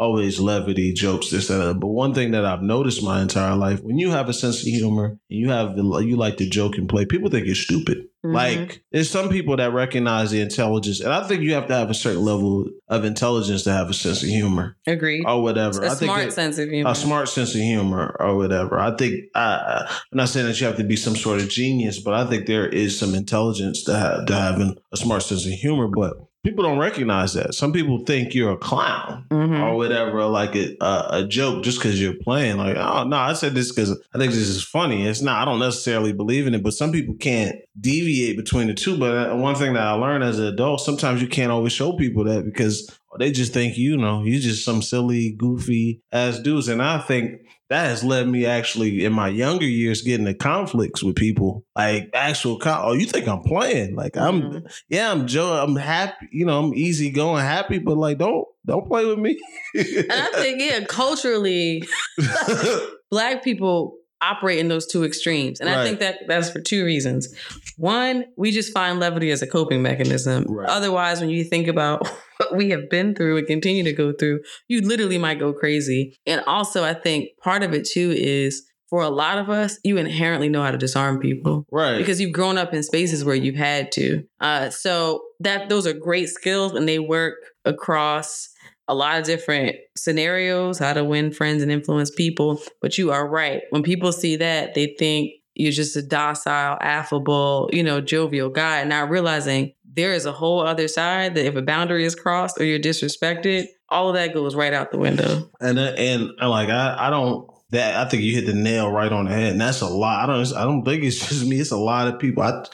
Speaker 2: always levity, jokes, this, that. But one thing that I've noticed my entire life, when you have a sense of humor and you have the, you like to joke and play, people think you're stupid. Mm-hmm. Like there's some people that recognize the intelligence, and I think you have to have a certain level of intelligence to have a sense of humor.
Speaker 1: Agreed.
Speaker 2: Or whatever.
Speaker 1: A I smart think sense of humor.
Speaker 2: A smart sense of humor, or whatever. I think I, I'm not saying that you have to be some sort of genius, but I think there is some intelligence to, have, to having a smart sense of humor. But people don't recognize that. Some people think you're a clown mm-hmm. or whatever, like a, a, joke just because you're playing. Like, oh no, I said this because I think this is funny. It's not. I don't necessarily believe in it, but some people can't deviate between the two. But uh, one thing that I learned as an adult, sometimes you can't always show people that because they just think you know you just some silly, goofy ass dudes. And I think that has led me actually in my younger years getting into conflicts with people. Like actual con- oh you think i'm playing? Like i'm mm-hmm. yeah i'm joe i'm happy you know i'm easy going happy but like don't don't play with me.
Speaker 1: And i think yeah culturally black people operate in those two extremes. And right. I think that that's for two reasons. One, we just find levity as a coping mechanism. Right. Otherwise, when you think about what we have been through and continue to go through, you literally might go crazy. And also, I think part of it too is for a lot of us, you inherently know how to disarm people.
Speaker 2: Right.
Speaker 1: Because you've grown up in spaces where you've had to. Uh, so that those are great skills and they work across a lot of different scenarios, how to win friends and influence people. But you are right. When people see that, they think you're just a docile, affable, you know, jovial guy, not realizing there is a whole other side that if a boundary is crossed or you're disrespected, all of that goes right out the window.
Speaker 2: And uh, and like I, I don't that I think you hit the nail right on the head, and that's a lot. I don't I don't think it's just me. It's a lot of people. I,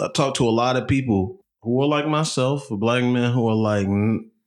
Speaker 2: I talk to a lot of people who are like myself, black men who are like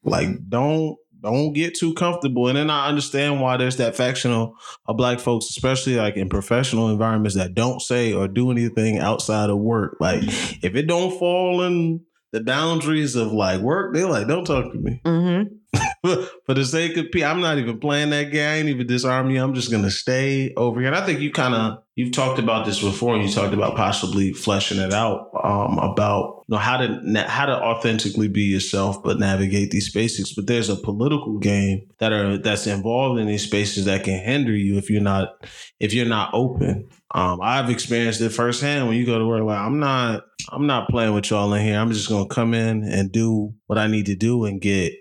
Speaker 2: like don't don't get too comfortable. And then I understand why there's that faction of, of black folks, especially like in professional environments that don't say or do anything outside of work. Like if it don't fall in the boundaries of like work, they're like, don't talk to me. Mm-hmm. For the sake of peace, I'm not even playing that game. I ain't even disarm you. I'm just gonna stay over here. And I think you kind of you've talked about this before. And you talked about possibly fleshing it out um, about you know how to how to authentically be yourself, but navigate these spaces. But there's a political game that are that's involved in these spaces that can hinder you if you're not if you're not open. Um, I've experienced it firsthand when you go to work. Like I'm not I'm not playing with y'all in here. I'm just gonna come in and do what I need to do and get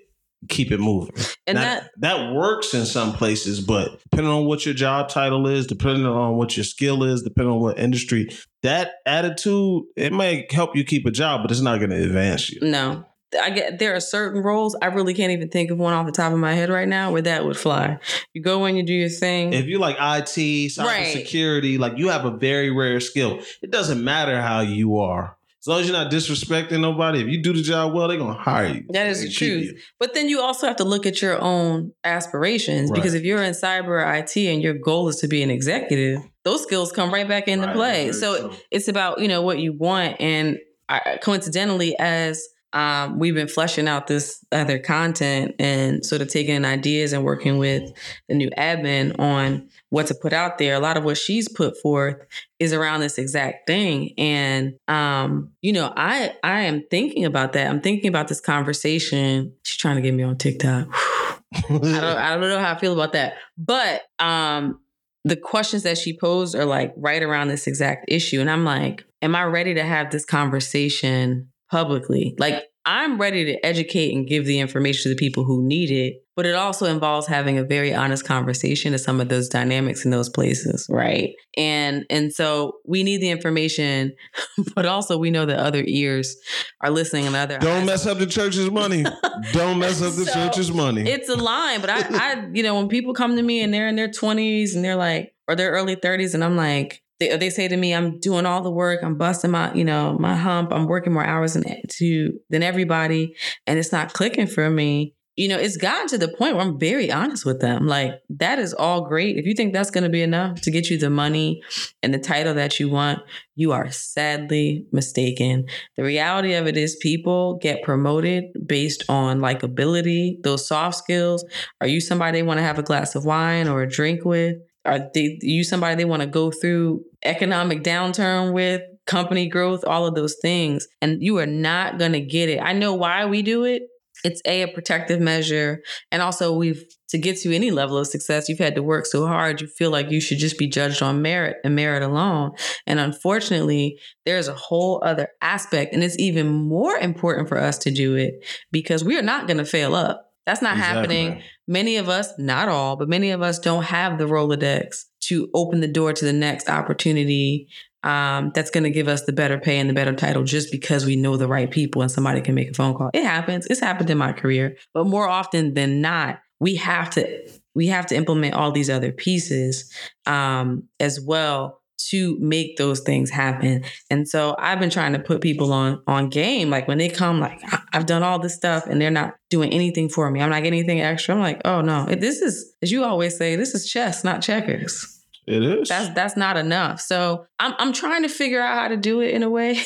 Speaker 2: keep it moving. And now, that that works in some places, but depending on what your job title is, depending on what your skill is, depending on what industry, that attitude it may help you keep a job, but it's not going to advance you.
Speaker 1: No. I get there are certain roles I really can't even think of one off the top of my head right now where that would fly. You go in, you do your thing.
Speaker 2: If you like IT, cybersecurity, right. like you have a very rare skill. It doesn't matter how you are as long as you're not disrespecting nobody, if you do the job well, they're gonna hire you.
Speaker 1: That is the truth. But then you also have to look at your own aspirations right. because if you're in cyber IT and your goal is to be an executive, those skills come right back into
Speaker 2: Right,
Speaker 1: play. So it's about you know what you want, and I, coincidentally, as um, we've been fleshing out this other content and sort of taking ideas and working with the new admin on what to put out there. A lot of what she's put forth is around this exact thing, and um, you know, I I am thinking about that. I'm thinking about this conversation. She's trying to get me on TikTok. I don't I don't know how I feel about that. But um the questions that she posed are like right around this exact issue. And I'm like, am I ready to have this conversation publicly? Like I'm ready to educate and give the information to the people who need it, but it also involves having a very honest conversation to some of those dynamics in those places, right? And and so we need the information, but also we know that other ears are listening and other
Speaker 2: Don't mess up the church's money. Don't mess up the
Speaker 1: So,
Speaker 2: church's money.
Speaker 1: it's a line, but I, I, you know, when people come to me and they're in their twenties and they're like, or their early thirties, and I'm like, they, they say to me, I'm doing all the work, I'm busting my, you know, my hump, I'm working more hours than to than everybody, and it's not clicking for me. You know, it's gotten to the point where I'm very honest with them. Like, that is all great. If you think that's going to be enough to get you the money and the title that you want, you are sadly mistaken. The reality of it is people get promoted based on likability, those soft skills. Are you somebody they want to have a glass of wine or a drink with? Are they you somebody they want to go through economic downturn with, company growth, all of those things? And you are not going to get it. I know why we do it. It's a, a protective measure. And also we've to get to any level of success, you've had to work so hard, you feel like you should just be judged on merit and merit alone. And unfortunately, there's a whole other aspect, and it's even more important for us to do it because we are not going to fail up. That's not happening. Many of us, not all, but many of us don't have the Rolodex to open the door to the next opportunity um, that's going to give us the better pay and the better title just because we know the right people and somebody can make a phone call. It happens. It's happened in my career, but more often than not, we have to we have to implement all these other pieces um, as well to make those things happen. And so I've been trying to put people on on game. Like when they come, like "I- I've done all this stuff and they're not doing anything for me. I'm not getting anything extra. I'm like, oh no, this is as you always say, this is chess, not checkers.
Speaker 2: It is.
Speaker 1: That's that's not enough. So I'm I'm trying to figure out how to do it in a way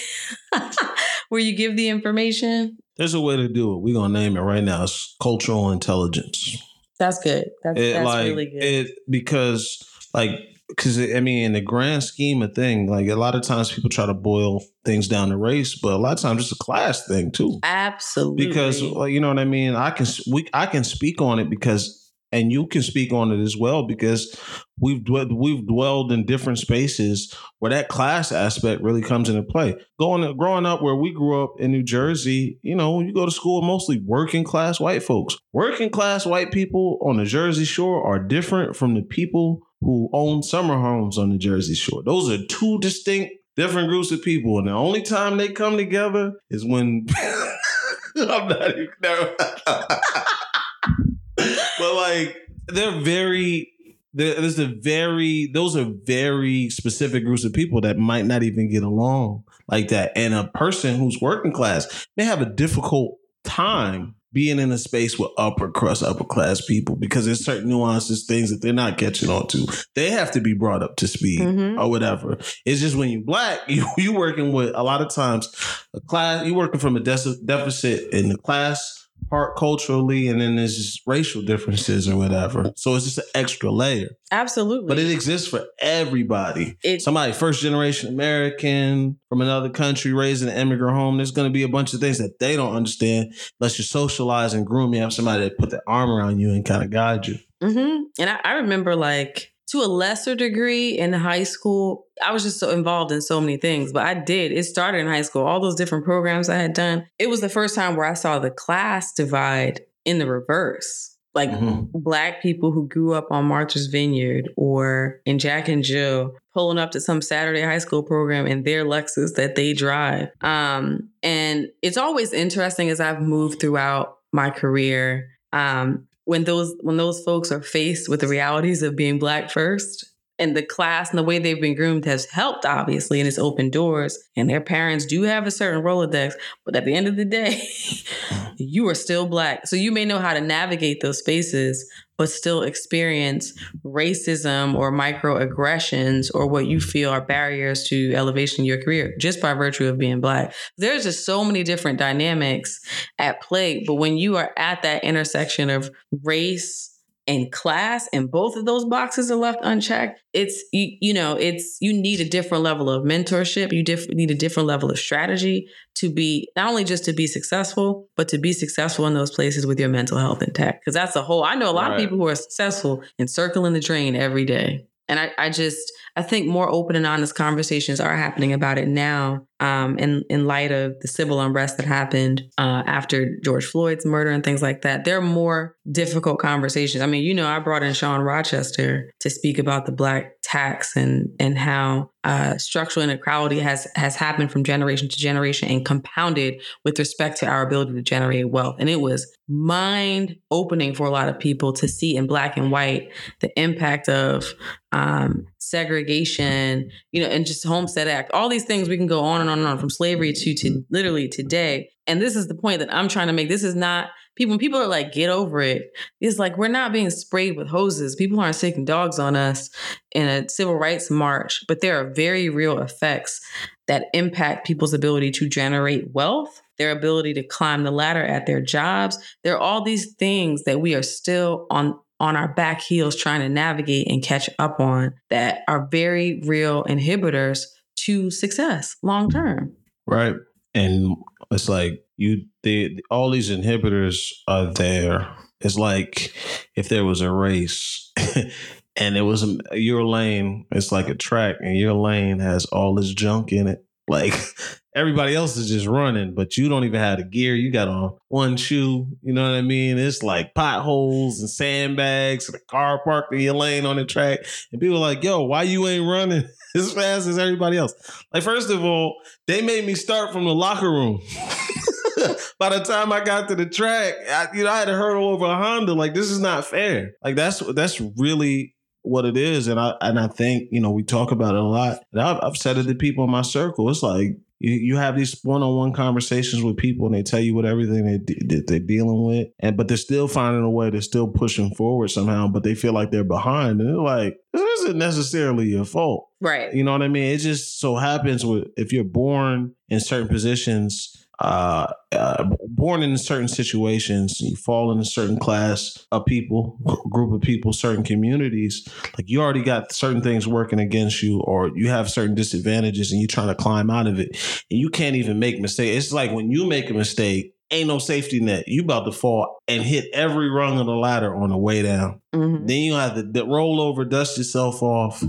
Speaker 1: where you give the information.
Speaker 2: There's a way to do it. We're gonna name it right now. It's cultural intelligence.
Speaker 1: That's good. That's,
Speaker 2: It
Speaker 1: that's
Speaker 2: like
Speaker 1: really good.
Speaker 2: it because like because I mean in the grand scheme of thing, like a lot of times people try to boil things down to race, but a lot of times it's a class thing too.
Speaker 1: Absolutely.
Speaker 2: Because you know what I mean. I can we I can speak on it because. And you can speak on it as well because we've dwelled, we've dwelled in different spaces where that class aspect really comes into play. Going growing up where we grew up in New Jersey, you know, you go to school mostly working class white folks. Working class white people on the Jersey Shore are different from the people who own summer homes on the Jersey Shore. Those are two distinct, different groups of people, and the only time they come together is when I'm not even. No. but like, they're very. There's a very, those are very specific groups of people that might not even get along like that. And a person who's working class may have a difficult time being in a space with upper crust, upper class people because there's certain nuances, things that they're not catching on to. They have to be brought up to speed
Speaker 1: Mhm.
Speaker 2: or whatever. It's just when you're black, you you working with a lot of times a class. You working from a de- deficit in the class part culturally, and then there's just racial differences or whatever. So it's just an extra layer,
Speaker 1: Absolutely.
Speaker 2: but it exists for everybody.
Speaker 1: It-
Speaker 2: Somebody first generation American from another country raised in an immigrant home. There's going to be a bunch of things that they don't understand unless you socialize and groom. You have somebody that put their arm around you and kind of guide you.
Speaker 1: hmm And I, I remember, like, to a lesser degree in high school, I was just so involved in so many things, but I did. It started in high school, all those different programs I had done. It was the first time where I saw the class divide in the reverse. Like,
Speaker 2: Mhm.
Speaker 1: black people who grew up on Martha's Vineyard or in Jack and Jill pulling up to some Saturday high school program in their Lexus that they drive. Um, and it's always interesting as I've moved throughout my career. Um, when those when those folks are faced with the realities of being black first and the class and the way they've been groomed has helped, obviously, and it's opened doors. And their parents do have a certain Rolodex, but at the end of the day, mm. you are still black. So you may know how to navigate those spaces, but still experience racism or microaggressions or what you feel are barriers to elevation in your career just by virtue of being black. There's just so many different dynamics at play. But when you are at that intersection of race, and class and both of those boxes are left unchecked it's you, you know it's you need a different level of mentorship. You diff- need a different level of strategy to be not only just to be successful but to be successful in those places with your mental health intact. Because that's a whole i know a lot right. of people who are successful in circling the drain every day. And I, I just I think more open and honest conversations are happening about it now um, in in light of the civil unrest that happened uh, after George Floyd's murder and things like that. There are more difficult conversations. I mean, you know, I brought in Shawn Rochester to speak about the black tax and and how uh, structural inequality has has happened from generation to generation and compounded with respect to our ability to generate wealth. And it was mind opening for a lot of people to see in black and white the impact of um, segregation, you know, and just Homestead Act, all these things we can go on and on and on from slavery to to literally today. And this is the point that I'm trying to make. This is not people. When people are like, "Get over it," it's like we're not being sprayed with hoses. People aren't sticking dogs on us in a civil rights march, but there are very real effects that impact people's ability to generate wealth their ability to climb the ladder at their jobs. There are all these things that we are still on on our back heels trying to navigate and catch up on that are very real inhibitors to success long term.
Speaker 2: Right. And it's like you the all these inhibitors are there. It's like if there was a race and it was a, your lane, it's like a track and your lane has all this junk in it. Like everybody else is just running, but you don't even have the gear. You got on one shoe. You know what I mean? It's like potholes and sandbags and a car parked in your lane on the track. And people are like, yo, why you ain't running as fast as everybody else? Like, first of all, they made me start from the locker room. By the time I got to the track, I, you know, I had to hurdle over a Honda. Like, this is not fair. Like, that's that's really what it is. And I and I think, you know, we talk about it a lot. And I've, I've said it to people in my circle. It's like you, you have these one-on-one conversations with people and they tell you what everything they, they're dealing with and but they're still finding a way they're still pushing forward somehow but they feel like they're behind and they're like this isn't necessarily your fault
Speaker 1: right
Speaker 2: you know what i mean it just so happens with if you're born in certain positions uh, uh, born in certain situations, you fall in a certain class of people, group of people, certain communities, like you already got certain things working against you, or you have certain disadvantages and you're trying to climb out of it. And you can't even make mistakes. It's like when you make a mistake, ain't no safety net. You about to fall and hit every rung of the ladder on the way down. Mm-hmm. Then you have to roll over, dust yourself off,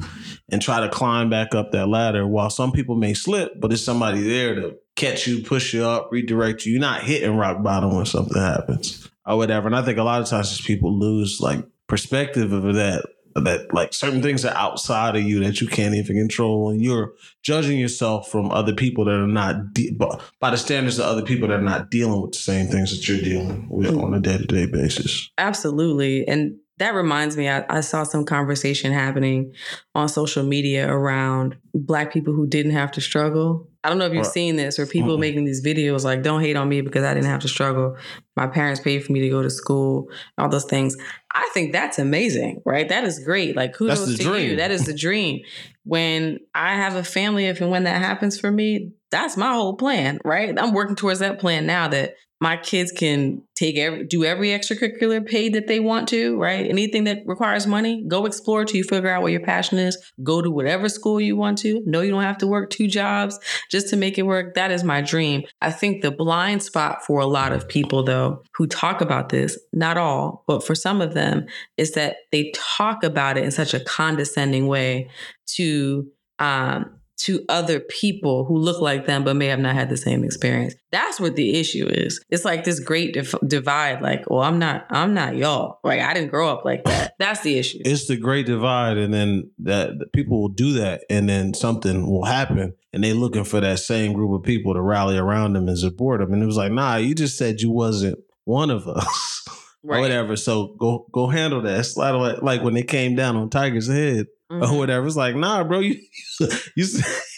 Speaker 2: and try to climb back up that ladder. While some people may slip, but there's somebody there to catch you, push you up, redirect you. You're not hitting rock bottom when something happens or whatever. And I think a lot of times just people lose like perspective of that that like certain things are outside of you that you can't even control and you're judging yourself from other people that are not de- by the standards of other people that are not dealing with the same things that you're dealing with mm. on a day-to-day basis.
Speaker 1: Absolutely and that reminds me I, I saw some conversation happening on social media around black people who didn't have to struggle I don't know if you've seen this or people mm-hmm. making these videos like, don't hate on me because I didn't have to struggle. My parents paid for me to go to school, all those things. I think that's amazing, right? That is great. Like, kudos to dream. you. That is the dream. When I have a family, if and when that happens for me, that's my whole plan, right? I'm working towards that plan now that my kids can take every do every extracurricular paid that they want to, right? Anything that requires money, go explore till you figure out what your passion is. Go to whatever school you want to. No, you don't have to work two jobs just to make it work. That is my dream. I think the blind spot for a lot of people though who talk about this, not all, but for some of them, is that they talk about it in such a condescending way to um to other people who look like them but may have not had the same experience. That's what the issue is. It's like this great dif- divide. Like, well, I'm not, I'm not y'all. Like, I didn't grow up like that. That's the issue.
Speaker 2: It's the great divide, and then that people will do that, and then something will happen, and they looking for that same group of people to rally around them and support them. And it was like, nah, you just said you wasn't one of us. Right. whatever. So go go handle that. It's like, like when they came down on Tiger's head mm-hmm. or whatever. It's like, nah, bro, you you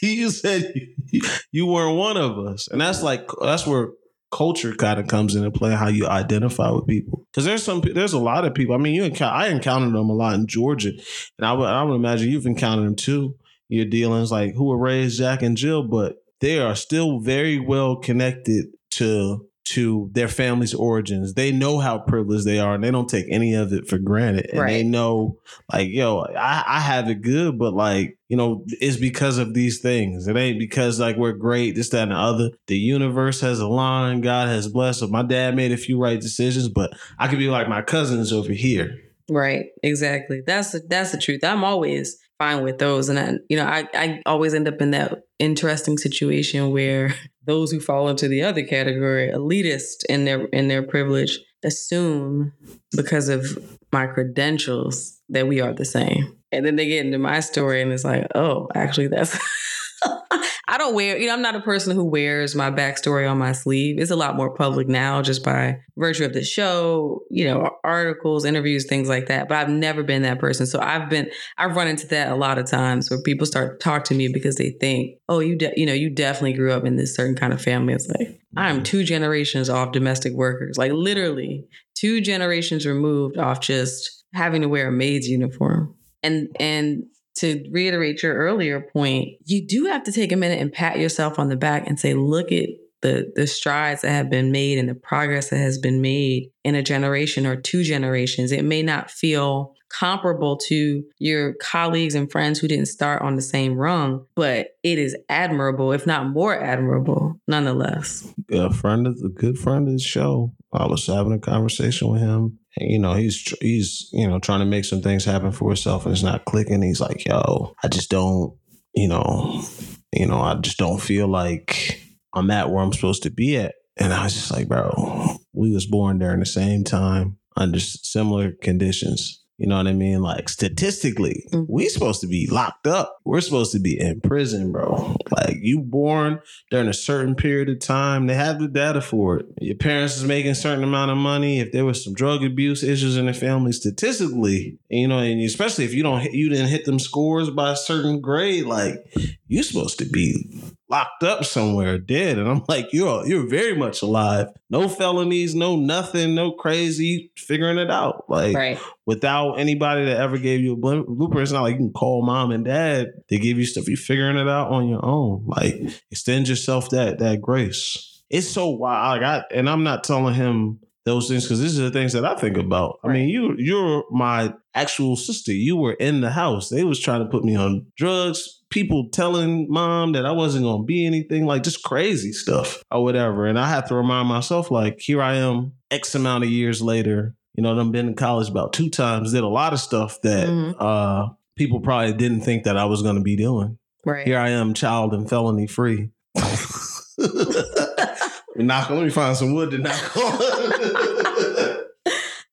Speaker 2: you said you, you weren't one of us, and that's like that's where culture kind of comes into play how you identify with people. Because there's some there's a lot of people. I mean you encounter i encountered them a lot in georgia. And i would i would imagine you've encountered them too. Your dealings like who were raised jack and jill but they are still very well connected to to their family's origins. They know how privileged they are and they don't take any of it for granted. And right. they know, like, yo, I, I have it good, but like, you know, it's because of these things. It ain't because like we're great, this, that, and the other. The universe has aligned, God has blessed. So my dad made a few right decisions, but I could be like my cousins over here.
Speaker 1: Right, exactly. That's that's the truth. I'm always fine with those. And I, you know, I, I always end up in that interesting situation where those who fall into the other category, elitist in their in their privilege, assume because of my credentials that we are the same. And then they get into my story and it's like, oh, actually that's I don't wear, you know, I'm not a person who wears my backstory on my sleeve. It's a lot more public now just by virtue of the show, you know, articles, interviews, things like that. But I've never been that person. So I've been, I've run into that a lot of times where people start to talk to me because they think, oh, you, de- you know, you definitely grew up in this certain kind of family. It's like, I'm mm-hmm. two generations off domestic workers, like literally two generations removed off just having to wear a maid's uniform. And, and to reiterate your earlier point, you do have to take a minute and pat yourself on the back and say, look at the the strides that have been made and the progress that has been made in a generation or two generations. It may not feel comparable to your colleagues and friends who didn't start on the same rung, but it is admirable, if not more admirable, nonetheless.
Speaker 2: A friend of a good friend of the show. I was having a conversation with him you know, he's he's you know trying to make some things happen for himself, and it's not clicking. He's like, "Yo, I just don't, you know, you know, I just don't feel like I'm at where I'm supposed to be at." And I was just like, "Bro, we was born during the same time under similar conditions." You know what I mean? Like statistically, mm-hmm. we supposed to be locked up. We're supposed to be in prison, bro. Like you born during a certain period of time. They have the data for it. Your parents is making a certain amount of money. If there was some drug abuse issues in the family, statistically, you know, and especially if you don't you didn't hit them scores by a certain grade, like you're supposed to be locked up somewhere dead and i'm like you're you're very much alive no felonies no nothing no crazy figuring it out like right. without anybody that ever gave you a blueprint it's not like you can call mom and dad they give you stuff you're figuring it out on your own like extend yourself that that grace it's so wild like I, and i'm not telling him those things because these are the things that I think about. Right. I mean, you you're my actual sister. You were in the house. They was trying to put me on drugs. People telling mom that I wasn't gonna be anything, like just crazy stuff or whatever. And I have to remind myself, like, here I am, X amount of years later. You know, I've been in college about two times, did a lot of stuff that mm-hmm. uh, people probably didn't think that I was gonna be doing. Right. Here I am, child and felony free. knock on. Let me find some wood to knock on.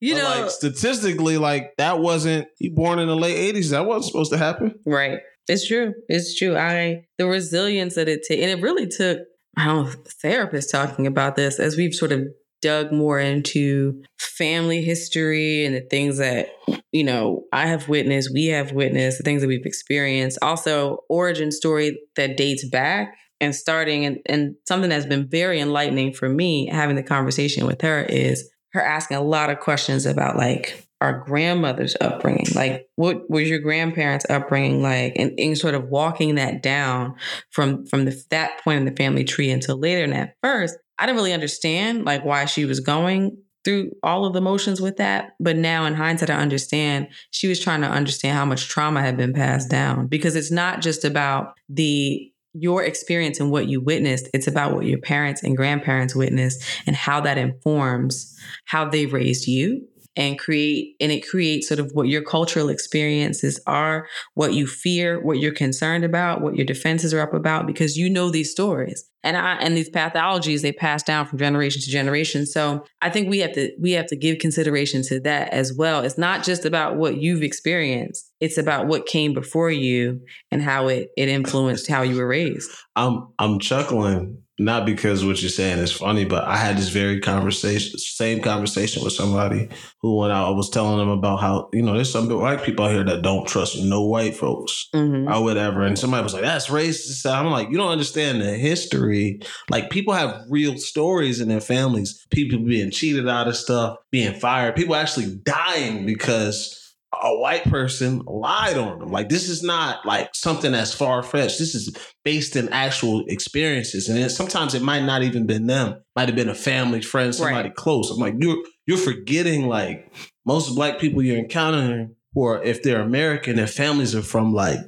Speaker 2: you know, like statistically, like that wasn't. You born in the late '80s. That wasn't supposed to happen.
Speaker 1: Right. It's true. It's true. I the resilience that it took, and it really took. I don't know, therapists talking about this as we've sort of dug more into family history and the things that you know I have witnessed, we have witnessed, the things that we've experienced. Also, origin story that dates back and starting and, and something that's been very enlightening for me having the conversation with her is her asking a lot of questions about like our grandmother's upbringing? Like what was your grandparents upbringing like? And, and sort of walking that down from from the, that point in the family tree until later. And at first i didn't really understand like why she was going through all of the motions with that. But now in hindsight i understand she was trying to understand how much trauma had been passed down. Because it's not just about the your experience and what you witnessed. It's about what your parents and grandparents witnessed and how that informs how they raised you and create and it creates sort of what your cultural experiences are, what you fear, what you're concerned about, what your defenses are up about because you know these stories. And I and these pathologies they pass down from generation to generation. So I think we have to we have to give consideration to that as well. It's not just about what you've experienced it's about what came before you and how it it influenced how you were raised.
Speaker 2: I'm I'm chuckling not because what you're saying is funny, but I had this very conversation, same conversation with somebody who, when I was telling them about how, you know, there's some white people out here that don't trust no white folks mm-hmm. or whatever. And somebody was like, that's racist. I'm like, you don't understand the history. Like, people have real stories in their families, people being cheated out of stuff, being fired, people actually dying because a white person lied on them. Like this is not like something that's far fetched. This is based in actual experiences, and it, sometimes it might not even been them. Might have been a family, friend, somebody right. close. I'm like you're you're forgetting like most black people you're encountering, or if they're American, their families are from like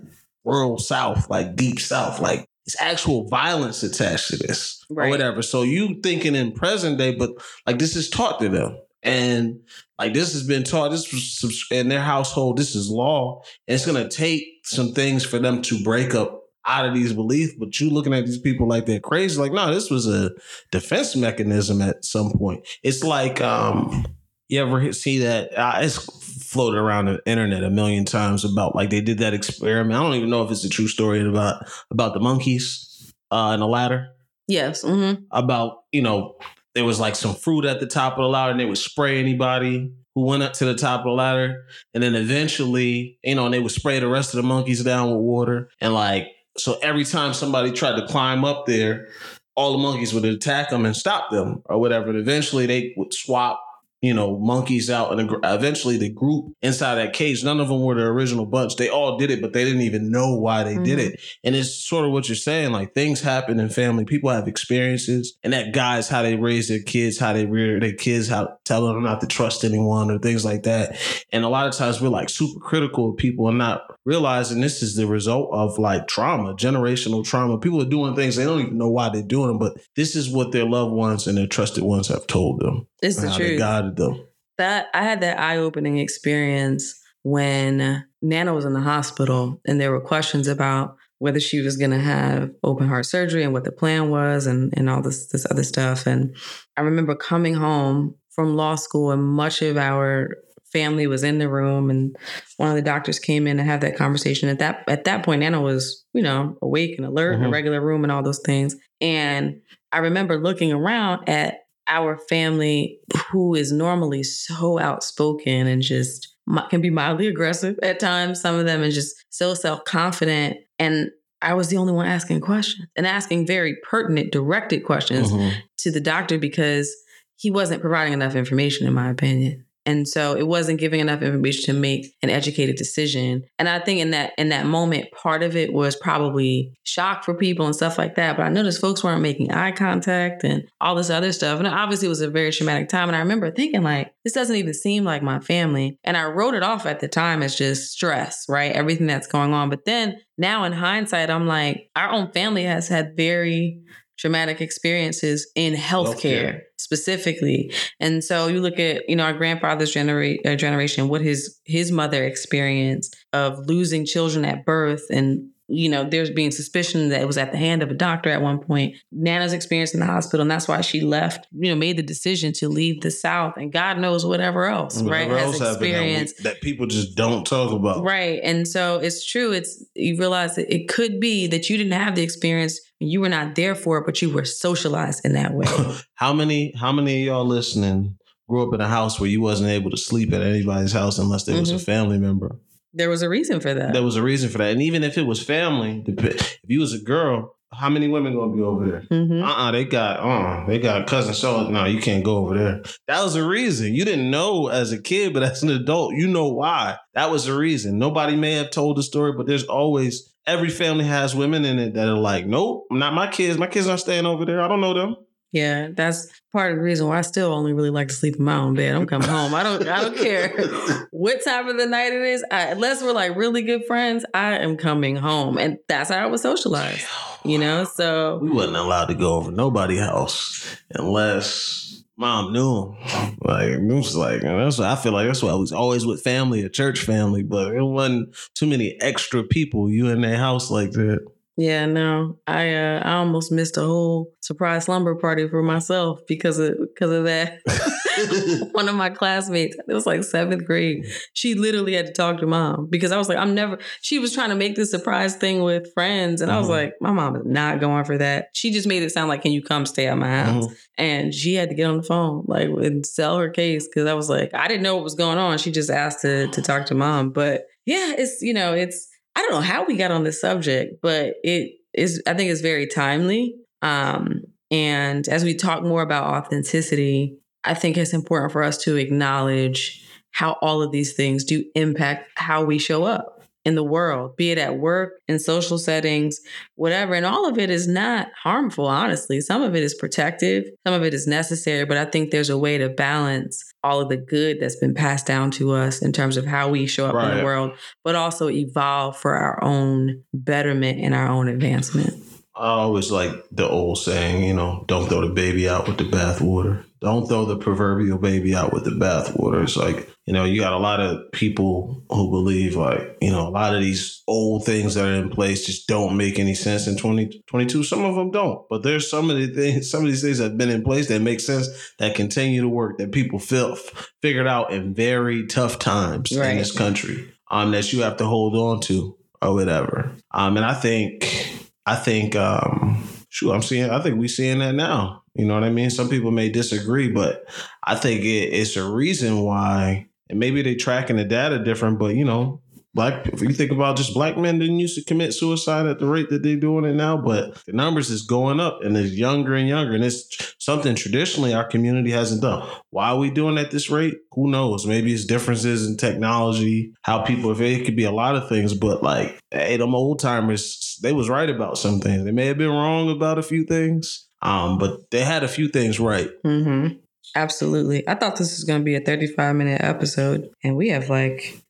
Speaker 2: rural South, like deep South, like it's actual violence attached to this right. or whatever. So you thinking in present day, but like this is taught to them. And like this has been taught, this was in their household, this is law. And it's gonna take some things for them to break up out of these beliefs. But you looking at these people like they're crazy, like, no, this was a defense mechanism at some point. It's like um you ever see that uh, it's floated around the internet a million times about like they did that experiment. I don't even know if it's a true story about about the monkeys uh in the ladder.
Speaker 1: Yes. Mm-hmm.
Speaker 2: About, you know, there was like some fruit at the top of the ladder and they would spray anybody who went up to the top of the ladder. And then eventually, you know, and they would spray the rest of the monkeys down with water. And like, so every time somebody tried to climb up there, all the monkeys would attack them and stop them or whatever. And eventually they would swap you know, monkeys out, and eventually the group inside that cage. None of them were the original bunch. They all did it, but they didn't even know why they mm-hmm. did it. And it's sort of what you're saying. Like things happen in family. People have experiences, and that guides how they raise their kids, how they rear their kids, how telling them not to trust anyone or things like that. And a lot of times we're like super critical of people and not realizing this is the result of like trauma, generational trauma. People are doing things they don't even know why they're doing them, but this is what their loved ones and their trusted ones have told them.
Speaker 1: It's the truth.
Speaker 2: guided them.
Speaker 1: That I had that eye opening experience when Nana was in the hospital, and there were questions about whether she was going to have open heart surgery and what the plan was, and and all this this other stuff. And I remember coming home from law school, and much of our family was in the room and one of the doctors came in and had that conversation at that at that point anna was you know awake and alert mm-hmm. in a regular room and all those things and I remember looking around at our family who is normally so outspoken and just can be mildly aggressive at times, some of them, and just so self confident. And I was the only one asking questions and asking very pertinent, directed questions mm-hmm. to the doctor because he wasn't providing enough information, in my opinion. And so it wasn't giving enough information to make an educated decision. And I think in that in that moment, part of it was probably shock for people and stuff like that. But I noticed folks weren't making eye contact and all this other stuff. And obviously it was a very traumatic time. And I remember thinking like, this doesn't even seem like my family. And I wrote it off at the time as just stress, right? Everything that's going on. But then now in hindsight, I'm like, our own family has had very traumatic experiences in healthcare, healthcare, specifically. And so you look at, you know, our grandfather's genera- uh, generation, what his his mother experienced of losing children at birth and you know, there's being suspicion that it was at the hand of a doctor at one point. Nana's experience in the hospital, and that's why she left, you know, made the decision to leave the South and God knows whatever else, whatever right? Else
Speaker 2: has experience that, we, that, people just don't talk about.
Speaker 1: Right. And so it's true. It's you realize that it could be that you didn't have the experience and you were not there for it, but you were socialized in that way.
Speaker 2: how many how many of y'all listening grew up in a house where you wasn't able to sleep at anybody's house unless there was mm-hmm. a family member?
Speaker 1: There was a reason for that.
Speaker 2: There was a reason for that. And even if it was family, if you was a girl, how many women gonna be over there? Mm-hmm. Uh-uh, they got uh, they got cousin so no, you can't go over there. That was a reason. You didn't know as a kid, but as an adult, you know why. That was the reason. Nobody may have told the story, but there's always every family has women in it that are like, nope, not my kids. My kids aren't staying over there. I don't know them.
Speaker 1: Yeah, that's part of the reason why I still only really like to sleep in my own bed. I'm coming home. I don't I don't care what time of the night it is. I, unless we're like really good friends, I am coming home. And that's how I was socialized. You know, so
Speaker 2: we wasn't allowed to go over nobody's house unless mom knew him. Like it was like that's what I feel like that's why I was always with family, a church family, but it wasn't too many extra people you in their house like that.
Speaker 1: Yeah, no, I uh, I almost missed a whole surprise slumber party for myself because of because of that. One of my classmates, it was like seventh grade. She literally had to talk to mom because I was like, I'm never. She was trying to make this surprise thing with friends, and mm-hmm. I was mm-hmm. like, my mom is not going for that. She just made it sound like, can you come stay at my house? Mm-hmm. And she had to get on the phone like and sell her case because I was like, I didn't know what was going on. She just asked to to talk to mom, but yeah, it's you know, it's I don't know how we got on this subject, but it is I think it's very timely. Um, and as we talk more about authenticity, I think it's important for us to acknowledge how all of these things do impact how we show up in the world, be it at work, in social settings, whatever. And all of it is not harmful, honestly. Some of it is protective, some of it is necessary, but I think there's a way to balance all of the good that's been passed down to us in terms of how we show up right. in the world, but also evolve for our own betterment and our own advancement.
Speaker 2: I always like the old saying, you know, don't throw the baby out with the bathwater. Don't throw the proverbial baby out with the bathwater. It's like, you know, you got a lot of people who believe like, you know, a lot of these old things that are in place just don't make any sense in 2022. Some of them don't, but there's some of the things, some of these things that have been in place that make sense, that continue to work, that people feel figured out in very tough times right. in this country, um, that you have to hold on to or whatever. Um, and I think I think, um, shoot, I'm seeing, I think we seeing that now. You know what I mean? Some people may disagree, but I think it, it's a reason why, and maybe they're tracking the data different, but you know, black if you think about just black men didn't used to commit suicide at the rate that they're doing it now but the numbers is going up and it's younger and younger. And it's something traditionally our community hasn't done. Why are we doing at this rate? Who knows? Maybe it's differences in technology how people if it could be a lot of things but like hey them old timers they was right about some things. They may have been wrong about a few things um but they had a few things right.
Speaker 1: Mm-hmm. Absolutely. I thought this was going to be a 35 minute episode, and we have like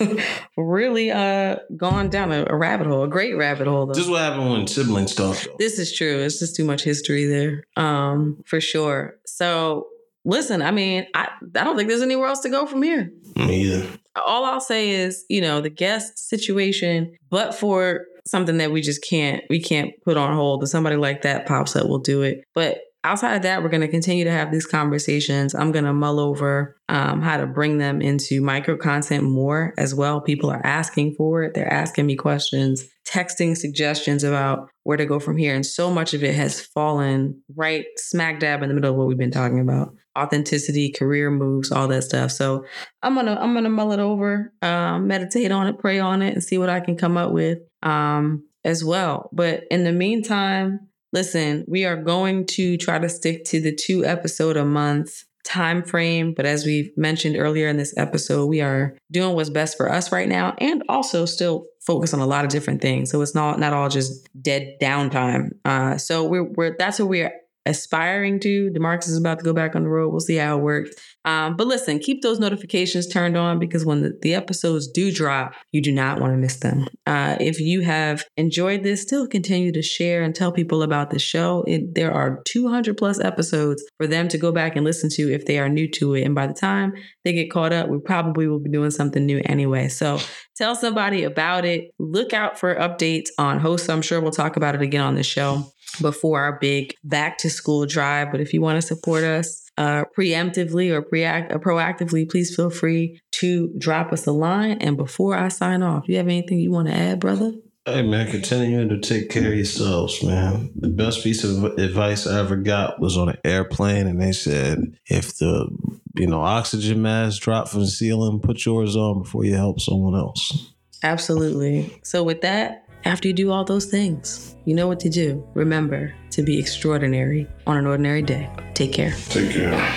Speaker 1: really uh gone down a, a, rabbit hole, a great rabbit hole. Though.
Speaker 2: This is what happened when siblings talk.
Speaker 1: This is true. It's just too much history there, um, for sure. So listen, I mean, I I don't think there's anywhere else to go from here.
Speaker 2: Me either.
Speaker 1: All I'll say is, you know, the guest situation, but for something that we just can't we can't put on hold. If somebody like that pops up, we'll do it. But outside of that, we're going to continue to have these conversations. I'm going to mull over um, how to bring them into micro content more as well. People are asking for it, they're asking me questions, texting suggestions about where to go from here. And so much of it has fallen right smack dab in the middle of what we've been talking about authenticity career moves all that stuff so i'm gonna i'm gonna mull it over um, meditate on it pray on it and see what i can come up with um, as well but in the meantime Listen, we are going to try to stick to the two episode a month time frame, but as we mentioned earlier in this episode, we are doing what's best for us right now and also still focus on a lot of different things. So it's not not all just dead downtime. Uh, so we're we're that's what we're aspiring to. Demarcus is about to go back on the road. We'll see how it works. Um, but listen, keep those notifications turned on because when the, the episodes do drop, you do not want to miss them. Uh, if you have enjoyed this, still continue to share and tell people about the show. It, there are 200 plus episodes for them to go back and listen to if they are new to it. And by the time they get caught up, we probably will be doing something new anyway. So tell somebody about it. Look out for updates on hosts. I'm sure we'll talk about it again on the show before our big back to school drive. But if you want to support us uh, preemptively or preact- uh, proactively, please feel free to drop us a line. And before I sign off, you have anything you want to add, brother?
Speaker 2: Hey man, continuing to take care of yourselves, man. The best piece of advice I ever got was on an airplane, and they said if the you know oxygen mask drop from the ceiling, put yours on before you help someone else.
Speaker 1: Absolutely. So with that, after you do all those things, you know what to do. Remember to be extraordinary on an ordinary day. Take care.
Speaker 2: Take care.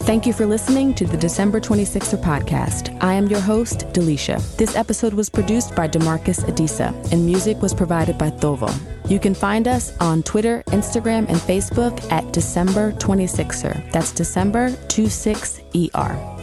Speaker 3: Thank you for listening to the December 26er podcast. I am your host, Delisha. This episode was produced by Demarcus Adisa, and music was provided by Thovo. You can find us on Twitter, Instagram, and Facebook at December 26er. That's December 26ER.